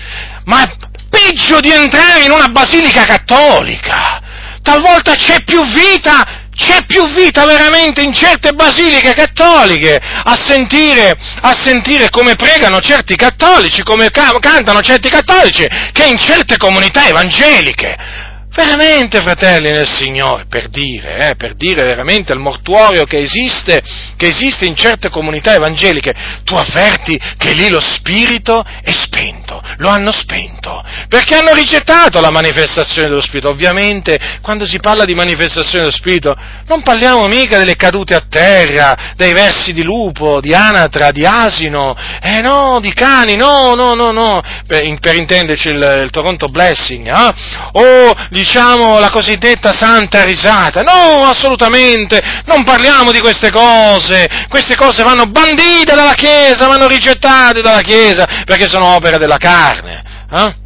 ma peggio di entrare in una basilica cattolica. Talvolta c'è più vita c'è più vita veramente in certe basiliche cattoliche a sentire, a sentire come pregano certi cattolici, come cantano certi cattolici, che in certe comunità evangeliche. Veramente, fratelli nel Signore, per dire, eh, per dire veramente il mortuorio che esiste, che esiste in certe comunità evangeliche, tu avverti che lì lo spirito è spento, lo hanno spento, perché hanno rigettato la manifestazione dello spirito. Ovviamente, quando si parla di manifestazione dello spirito, non parliamo mica delle cadute a terra, dei versi di lupo, di anatra, di asino, eh no, di cani, no, no, no, no, per, per intenderci il, il Toronto Blessing, eh? o di diciamo la cosiddetta santa risata. No, assolutamente, non parliamo di queste cose. Queste cose vanno bandite dalla Chiesa, vanno rigettate dalla Chiesa, perché sono opere della carne. Eh?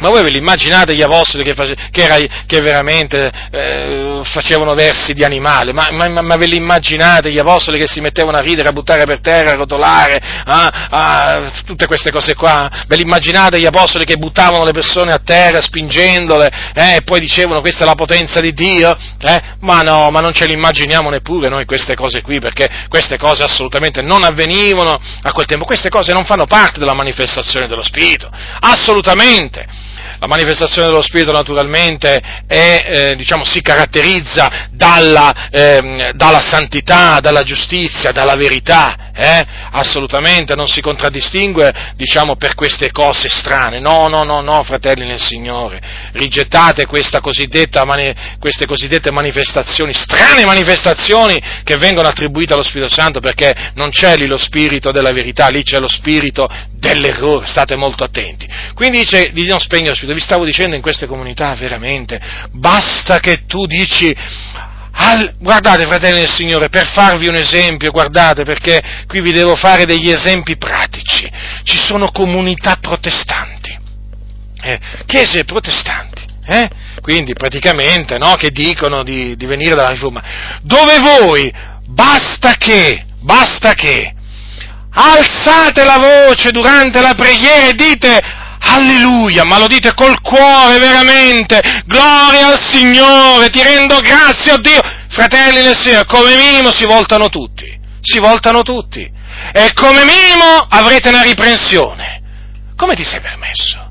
Ma voi ve li immaginate gli apostoli che, face, che, era, che veramente eh, facevano versi di animale? Ma, ma, ma, ve li immaginate gli apostoli che si mettevano a ridere, a buttare per terra, a rotolare, a, a, tutte queste cose qua? Ve li immaginate gli apostoli che buttavano le persone a terra spingendole eh, e poi dicevano questa è la potenza di Dio? Eh? Ma no, ma non ce li immaginiamo neppure noi queste cose qui, perché queste cose assolutamente non avvenivano a quel tempo. Queste cose non fanno parte della manifestazione dello Spirito, assolutamente. La manifestazione dello Spirito naturalmente è, eh, diciamo, si caratterizza dalla, eh, dalla, santità, dalla giustizia, dalla verità, eh? assolutamente non si contraddistingue diciamo, per queste cose strane. No, no, no, no, fratelli nel Signore, rigettate cosiddetta, queste cosiddette manifestazioni, strane manifestazioni che vengono attribuite allo Spirito Santo perché non c'è lì lo Spirito della verità, lì c'è lo Spirito dell'errore, state molto attenti. Quindi dice di non spegnere lo Spirito, vi stavo dicendo in queste comunità veramente, basta che tu dici al, guardate, fratelli del Signore, per farvi un esempio, guardate, perché qui vi devo fare degli esempi pratici. Ci sono comunità protestanti, eh, chiese protestanti, eh? quindi praticamente, no, che dicono di, di venire dalla riforma, dove voi basta che, basta che, alzate la voce durante la preghiera e dite Alleluia, ma lo dite col cuore veramente, gloria al Signore, ti rendo grazie a Dio. Fratelli nel Signore, come minimo si voltano tutti, si voltano tutti. E come minimo avrete una riprensione. Come ti sei permesso?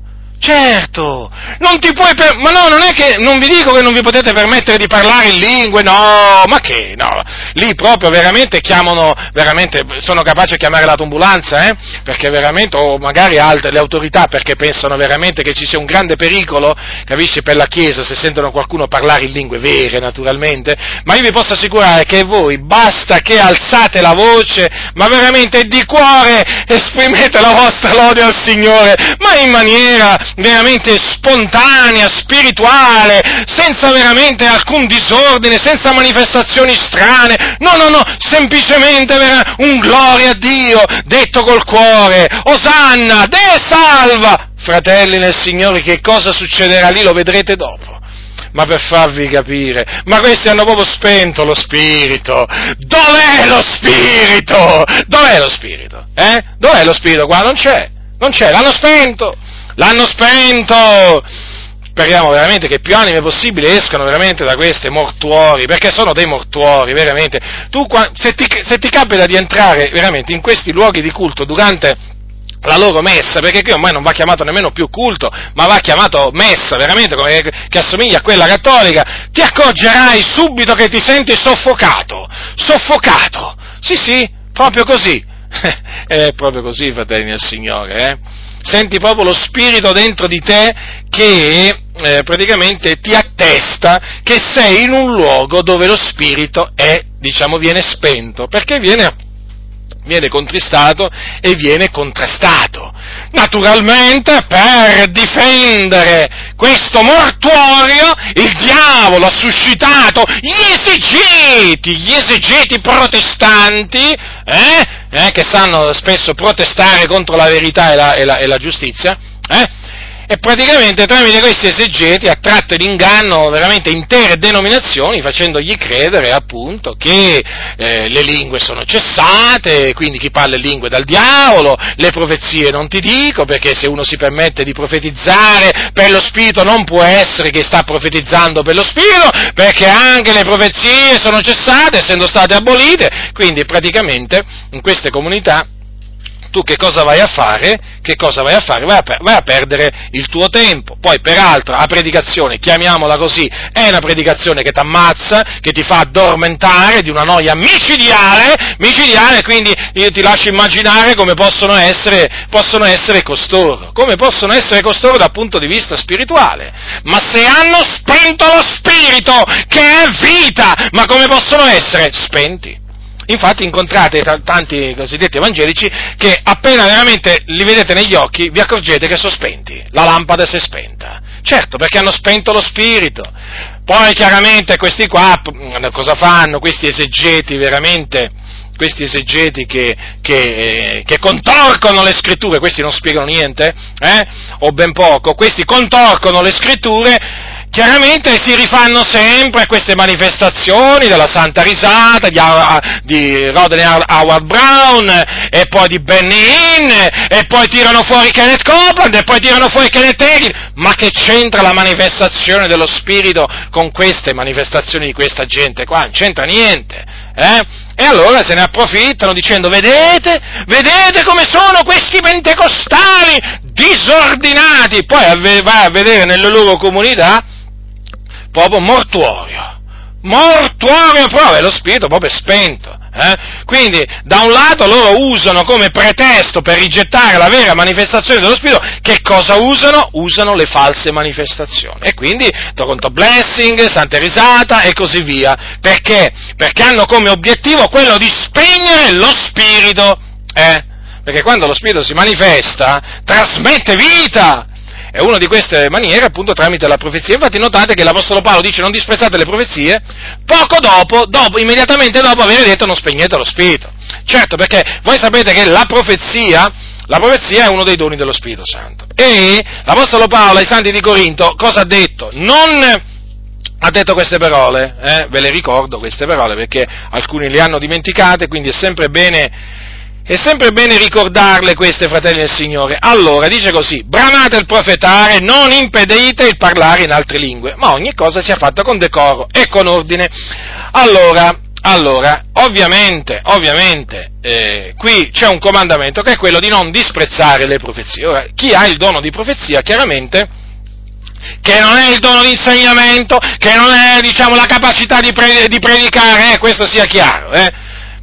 Certo, non ti puoi per... ma no, non è che non vi dico che non vi potete permettere di parlare in lingue, no, ma che, no, lì proprio veramente chiamano, veramente sono capaci di chiamare l'autoambulanza, eh? Perché veramente, o magari altre, le autorità, perché pensano veramente che ci sia un grande pericolo, capisci, per la Chiesa se sentono qualcuno parlare in lingue vere, naturalmente, ma io vi posso assicurare che voi basta che alzate la voce, ma veramente di cuore esprimete la vostra lode al Signore, ma in maniera veramente spontanea, spirituale, senza veramente alcun disordine, senza manifestazioni strane, no, no, no, semplicemente un gloria a Dio, detto col cuore, Osanna, De salva! Fratelli nel Signore, che cosa succederà lì lo vedrete dopo ma per farvi capire, ma questi hanno proprio spento lo spirito. Dov'è lo spirito? Dov'è lo spirito? Eh? Dov'è lo spirito qua? Non c'è, non c'è, l'hanno spento. L'hanno spento! Speriamo veramente che più anime possibili escano veramente da queste mortuori, perché sono dei mortuori, veramente. Tu, se ti, se ti capita di entrare veramente in questi luoghi di culto durante la loro messa, perché qui ormai non va chiamato nemmeno più culto, ma va chiamato messa, veramente, come, che assomiglia a quella cattolica, ti accorgerai subito che ti senti soffocato, soffocato, sì sì, proprio così, è proprio così, fratelli del Signore, eh? Senti proprio lo spirito dentro di te che eh, praticamente ti attesta che sei in un luogo dove lo spirito è, diciamo, viene spento, perché viene viene contristato e viene contrastato. Naturalmente per difendere questo mortuorio il diavolo ha suscitato gli esegeti, gli esegeti protestanti, eh, eh, che sanno spesso protestare contro la verità e la, e la, e la giustizia, eh, e praticamente tramite questi esegeti ha tratto in inganno veramente intere denominazioni facendogli credere appunto che eh, le lingue sono cessate, quindi chi parla in lingue dal diavolo, le profezie non ti dico perché se uno si permette di profetizzare per lo spirito non può essere che sta profetizzando per lo spirito perché anche le profezie sono cessate essendo state abolite, quindi praticamente in queste comunità tu che cosa vai a fare? Che cosa vai a fare? Vai a, per- vai a, perdere il tuo tempo. Poi, peraltro, la predicazione, chiamiamola così, è una predicazione che ti ammazza, che ti fa addormentare di una noia micidiale, micidiale, quindi io ti lascio immaginare come possono essere, possono essere costoro, come possono essere costoro dal punto di vista spirituale. Ma se hanno spento lo spirito, che è vita, ma come possono essere spenti? Infatti incontrate tanti cosiddetti evangelici che appena veramente li vedete negli occhi vi accorgete che sono spenti, la lampada si è spenta. Certo, perché hanno spento lo spirito. Poi chiaramente questi qua cosa fanno? Questi esegeti veramente, questi esegeti che, che, eh, che, contorcono le scritture, questi non spiegano niente, eh? o ben poco, questi contorcono le scritture chiaramente si rifanno sempre a queste manifestazioni della Santa Risata, di, di Rodney Howard Brown, e poi di Benny Hinn, e poi tirano fuori Kenneth Copeland, e poi tirano fuori Kenneth Hagin. Ma che c'entra la manifestazione dello Spirito con queste manifestazioni di questa gente qua? Non c'entra niente, eh? E allora se ne approfittano dicendo, vedete, vedete come sono questi pentecostali disordinati, poi vai a vedere nelle loro comunità, proprio mortuorio, mortuorio proprio, lo spirito proprio è spento. Eh? Quindi, da un lato loro usano come pretesto per rigettare la vera manifestazione dello Spirito, che cosa usano? Usano le false manifestazioni. E quindi, Toronto Blessing, Santa Risata e così via. Perché? Perché hanno come obiettivo quello di spegnere lo Spirito. Eh? Perché quando lo Spirito si manifesta, trasmette vita, è una di queste maniere appunto tramite la profezia. Infatti notate che l'Apostolo Paolo dice non disprezzate le profezie, poco dopo, dopo, immediatamente dopo aver detto non spegnete lo Spirito. Certo, perché voi sapete che la profezia, la profezia è uno dei doni dello Spirito Santo. E l'Apostolo Paolo ai Santi di Corinto cosa ha detto? Non ha detto queste parole, eh? ve le ricordo queste parole perché alcuni le hanno dimenticate, quindi è sempre bene è sempre bene ricordarle queste, fratelli del Signore. Allora, dice così, bramate il profetare, non impedite il parlare in altre lingue, ma ogni cosa sia fatta con decoro e con ordine. Allora, allora ovviamente, ovviamente, eh, qui c'è un comandamento che è quello di non disprezzare le profezie. Ora, chi ha il dono di profezia, chiaramente, che non è il dono di insegnamento, che non è, diciamo, la capacità di, pre- di predicare, eh, questo sia chiaro, eh,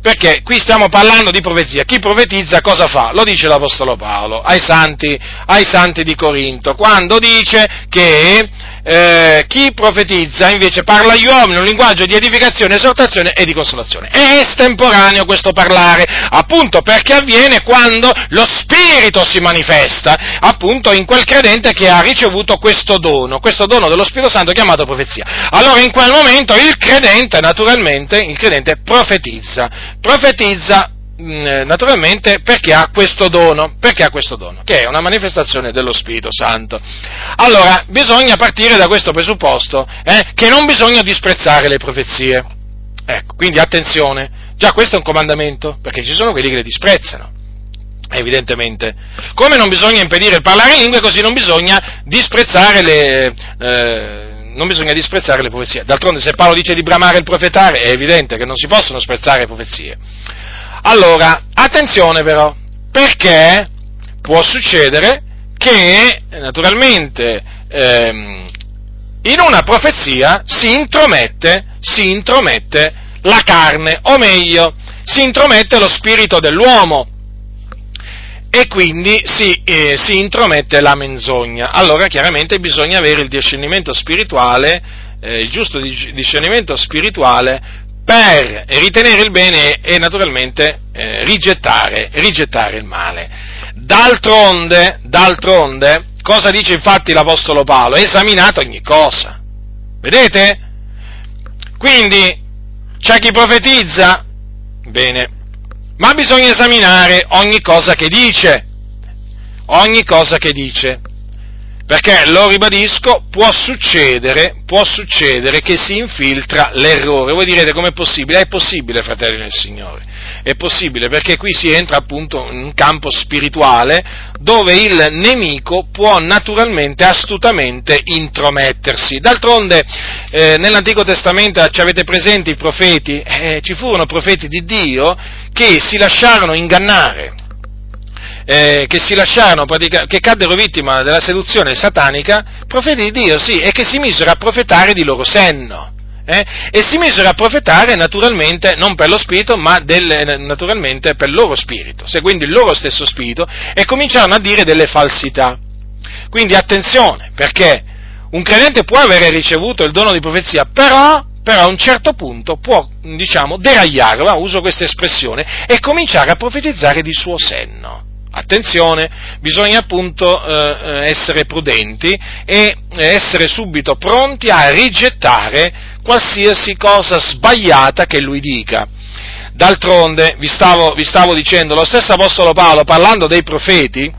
perché qui stiamo parlando di profezia. Chi profetizza cosa fa? Lo dice l'Apostolo Paolo ai santi, ai santi di Corinto, quando dice che eh, chi profetizza invece parla agli uomini un linguaggio di edificazione, esortazione e di consolazione. È estemporaneo questo parlare, appunto perché avviene quando lo Spirito si manifesta, appunto in quel credente che ha ricevuto questo dono, questo dono dello Spirito Santo chiamato profezia. Allora in quel momento il credente, naturalmente, il credente profetizza, profetizza naturalmente perché ha questo dono, perché ha questo dono, che è una manifestazione dello Spirito Santo. Allora, bisogna partire da questo presupposto, eh, che non bisogna disprezzare le profezie. Ecco, quindi attenzione, già questo è un comandamento, perché ci sono quelli che le disprezzano, evidentemente. Come non bisogna impedire il parlare in lingue, così non bisogna disprezzare le... Eh, non bisogna disprezzare le profezie. D'altronde, se Paolo dice di bramare il profetare, è evidente che non si possono sprezzare le profezie. Allora, attenzione però, perché? può succedere che naturalmente ehm, in una profezia si intromette, si intromette la carne, o meglio, si intromette lo spirito dell'uomo e quindi si, eh, si, intromette la menzogna. Allora chiaramente bisogna avere il discernimento spirituale, eh, il giusto discernimento spirituale per ritenere il bene e naturalmente eh, rigettare, rigettare, il male. D'altronde, d'altronde, cosa dice infatti l'Apostolo Paolo? Esaminate ogni cosa. Vedete? Quindi c'è chi profetizza? Bene, ma bisogna esaminare ogni cosa che dice, ogni cosa che dice, perché, lo ribadisco, può succedere, può succedere che si infiltra l'errore. Voi direte com'è possibile? È possibile, fratelli del Signore, è possibile perché qui si entra appunto in un campo spirituale dove il nemico può naturalmente, astutamente intromettersi. D'altronde eh, nell'Antico Testamento ci avete presenti i profeti, eh, ci furono profeti di Dio che si lasciarono ingannare, eh, che si lasciarono, che caddero vittima della seduzione satanica, profeti di Dio, sì, e che si misero a profetare di loro senno. Eh? E si misero a profetare naturalmente non per lo spirito, ma del, naturalmente per il loro spirito, seguendo il loro stesso spirito, e cominciarono a dire delle falsità. Quindi attenzione, perché un credente può avere ricevuto il dono di profezia, però però a un certo punto può, diciamo, deragliare, uso questa espressione, e cominciare a profetizzare di suo senno. Attenzione, bisogna appunto eh, essere prudenti e essere subito pronti a rigettare qualsiasi cosa sbagliata che lui dica. D'altronde, vi stavo, vi stavo dicendo, lo stesso Apostolo Paolo, parlando dei profeti,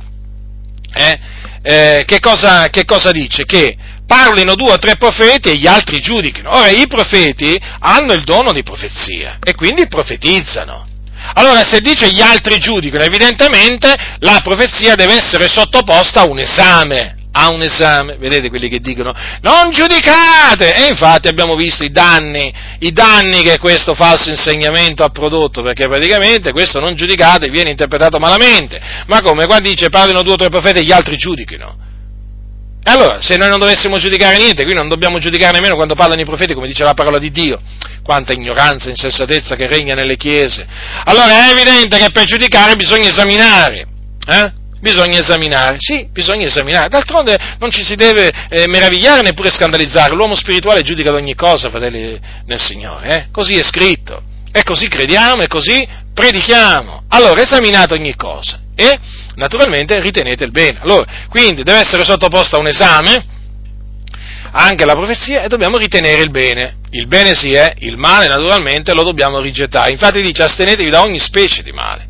eh, eh, che, cosa, che cosa dice? Che parlino due o tre profeti e gli altri giudichino. Ora, i profeti hanno il dono di profezia e quindi profetizzano. Allora, se dice gli altri giudicano, evidentemente la profezia deve essere sottoposta a un esame, a un esame, vedete quelli che dicono non giudicate, e infatti abbiamo visto i danni, i danni che questo falso insegnamento ha prodotto, perché praticamente questo non giudicate viene interpretato malamente, ma come? Qua dice parlino due o tre profeti e gli altri giudichino, allora, se noi non dovessimo giudicare niente, qui non dobbiamo giudicare nemmeno quando parlano i profeti, come dice la parola di Dio, quanta ignoranza e insensatezza che regna nelle chiese. Allora è evidente che per giudicare bisogna esaminare, eh? Bisogna esaminare, sì, bisogna esaminare. D'altronde non ci si deve eh, meravigliare neppure scandalizzare. L'uomo spirituale giudica ad ogni cosa, fratelli nel Signore, eh? Così è scritto. E così crediamo e così predichiamo. Allora, esaminate ogni cosa e naturalmente ritenete il bene. Allora, quindi deve essere sottoposta a un esame anche la profezia e dobbiamo ritenere il bene. Il bene sì è, il male naturalmente lo dobbiamo rigettare. Infatti dice astenetevi da ogni specie di male.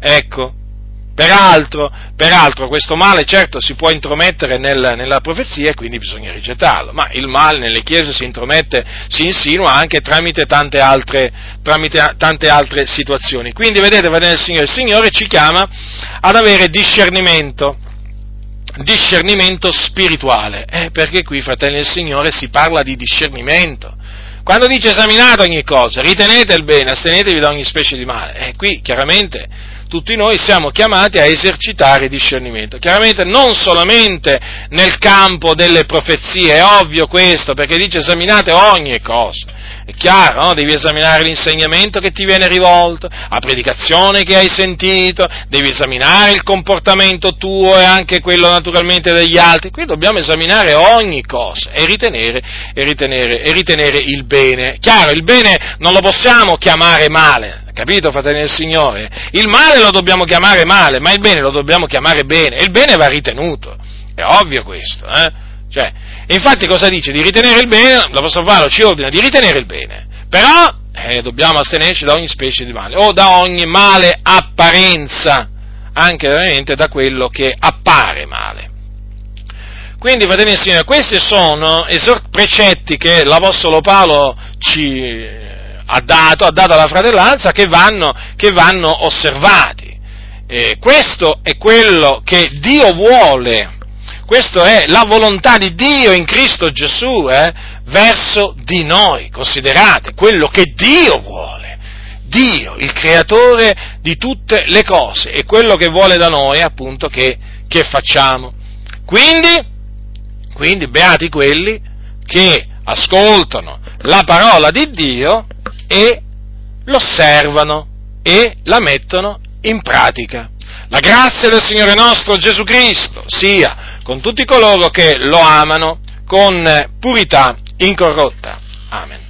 Ecco, Peraltro, peraltro, questo male certo si può intromettere nel, nella profezia e quindi bisogna rigettarlo, ma il male nelle chiese si intromette, si insinua anche tramite tante altre, tramite tante altre situazioni. Quindi vedete, va il Signore, il Signore ci chiama ad avere discernimento, discernimento spirituale, eh, perché qui, fratelli del Signore, si parla di discernimento. Quando dice esaminate ogni cosa, ritenete il bene, astenetevi da ogni specie di male, eh, qui chiaramente tutti noi siamo chiamati a esercitare discernimento. Chiaramente non solamente nel campo delle profezie, è ovvio questo, perché dice esaminate ogni cosa. È chiaro, no? devi esaminare l'insegnamento che ti viene rivolto, la predicazione che hai sentito, devi esaminare il comportamento tuo e anche quello naturalmente degli altri. Qui dobbiamo esaminare ogni cosa e ritenere, e ritenere, e ritenere il bene. Chiaro, il bene non lo possiamo chiamare male, Capito, fratelli del Signore? Il male lo dobbiamo chiamare male, ma il bene lo dobbiamo chiamare bene, e il bene va ritenuto. È ovvio questo, eh? Cioè, infatti cosa dice? Di ritenere il bene, l'Apostolo Paolo ci ordina di ritenere il bene, però eh, dobbiamo astenerci da ogni specie di male, o da ogni male apparenza, anche veramente da quello che appare male. Quindi, fratelli del Signore, questi sono precetti che l'Apostolo Paolo ci, ha dato, ha dato alla fratellanza che vanno, che vanno osservati. Eh, questo è quello che Dio vuole, questa è la volontà di Dio in Cristo Gesù eh, verso di noi, considerate quello che Dio vuole. Dio, il creatore di tutte le cose e quello che vuole da noi è appunto che, che facciamo. Quindi, quindi, beati quelli che ascoltano la parola di Dio e l'osservano e la mettono in pratica. La grazia del Signore nostro Gesù Cristo sia con tutti coloro che lo amano con purità incorrotta. Amen.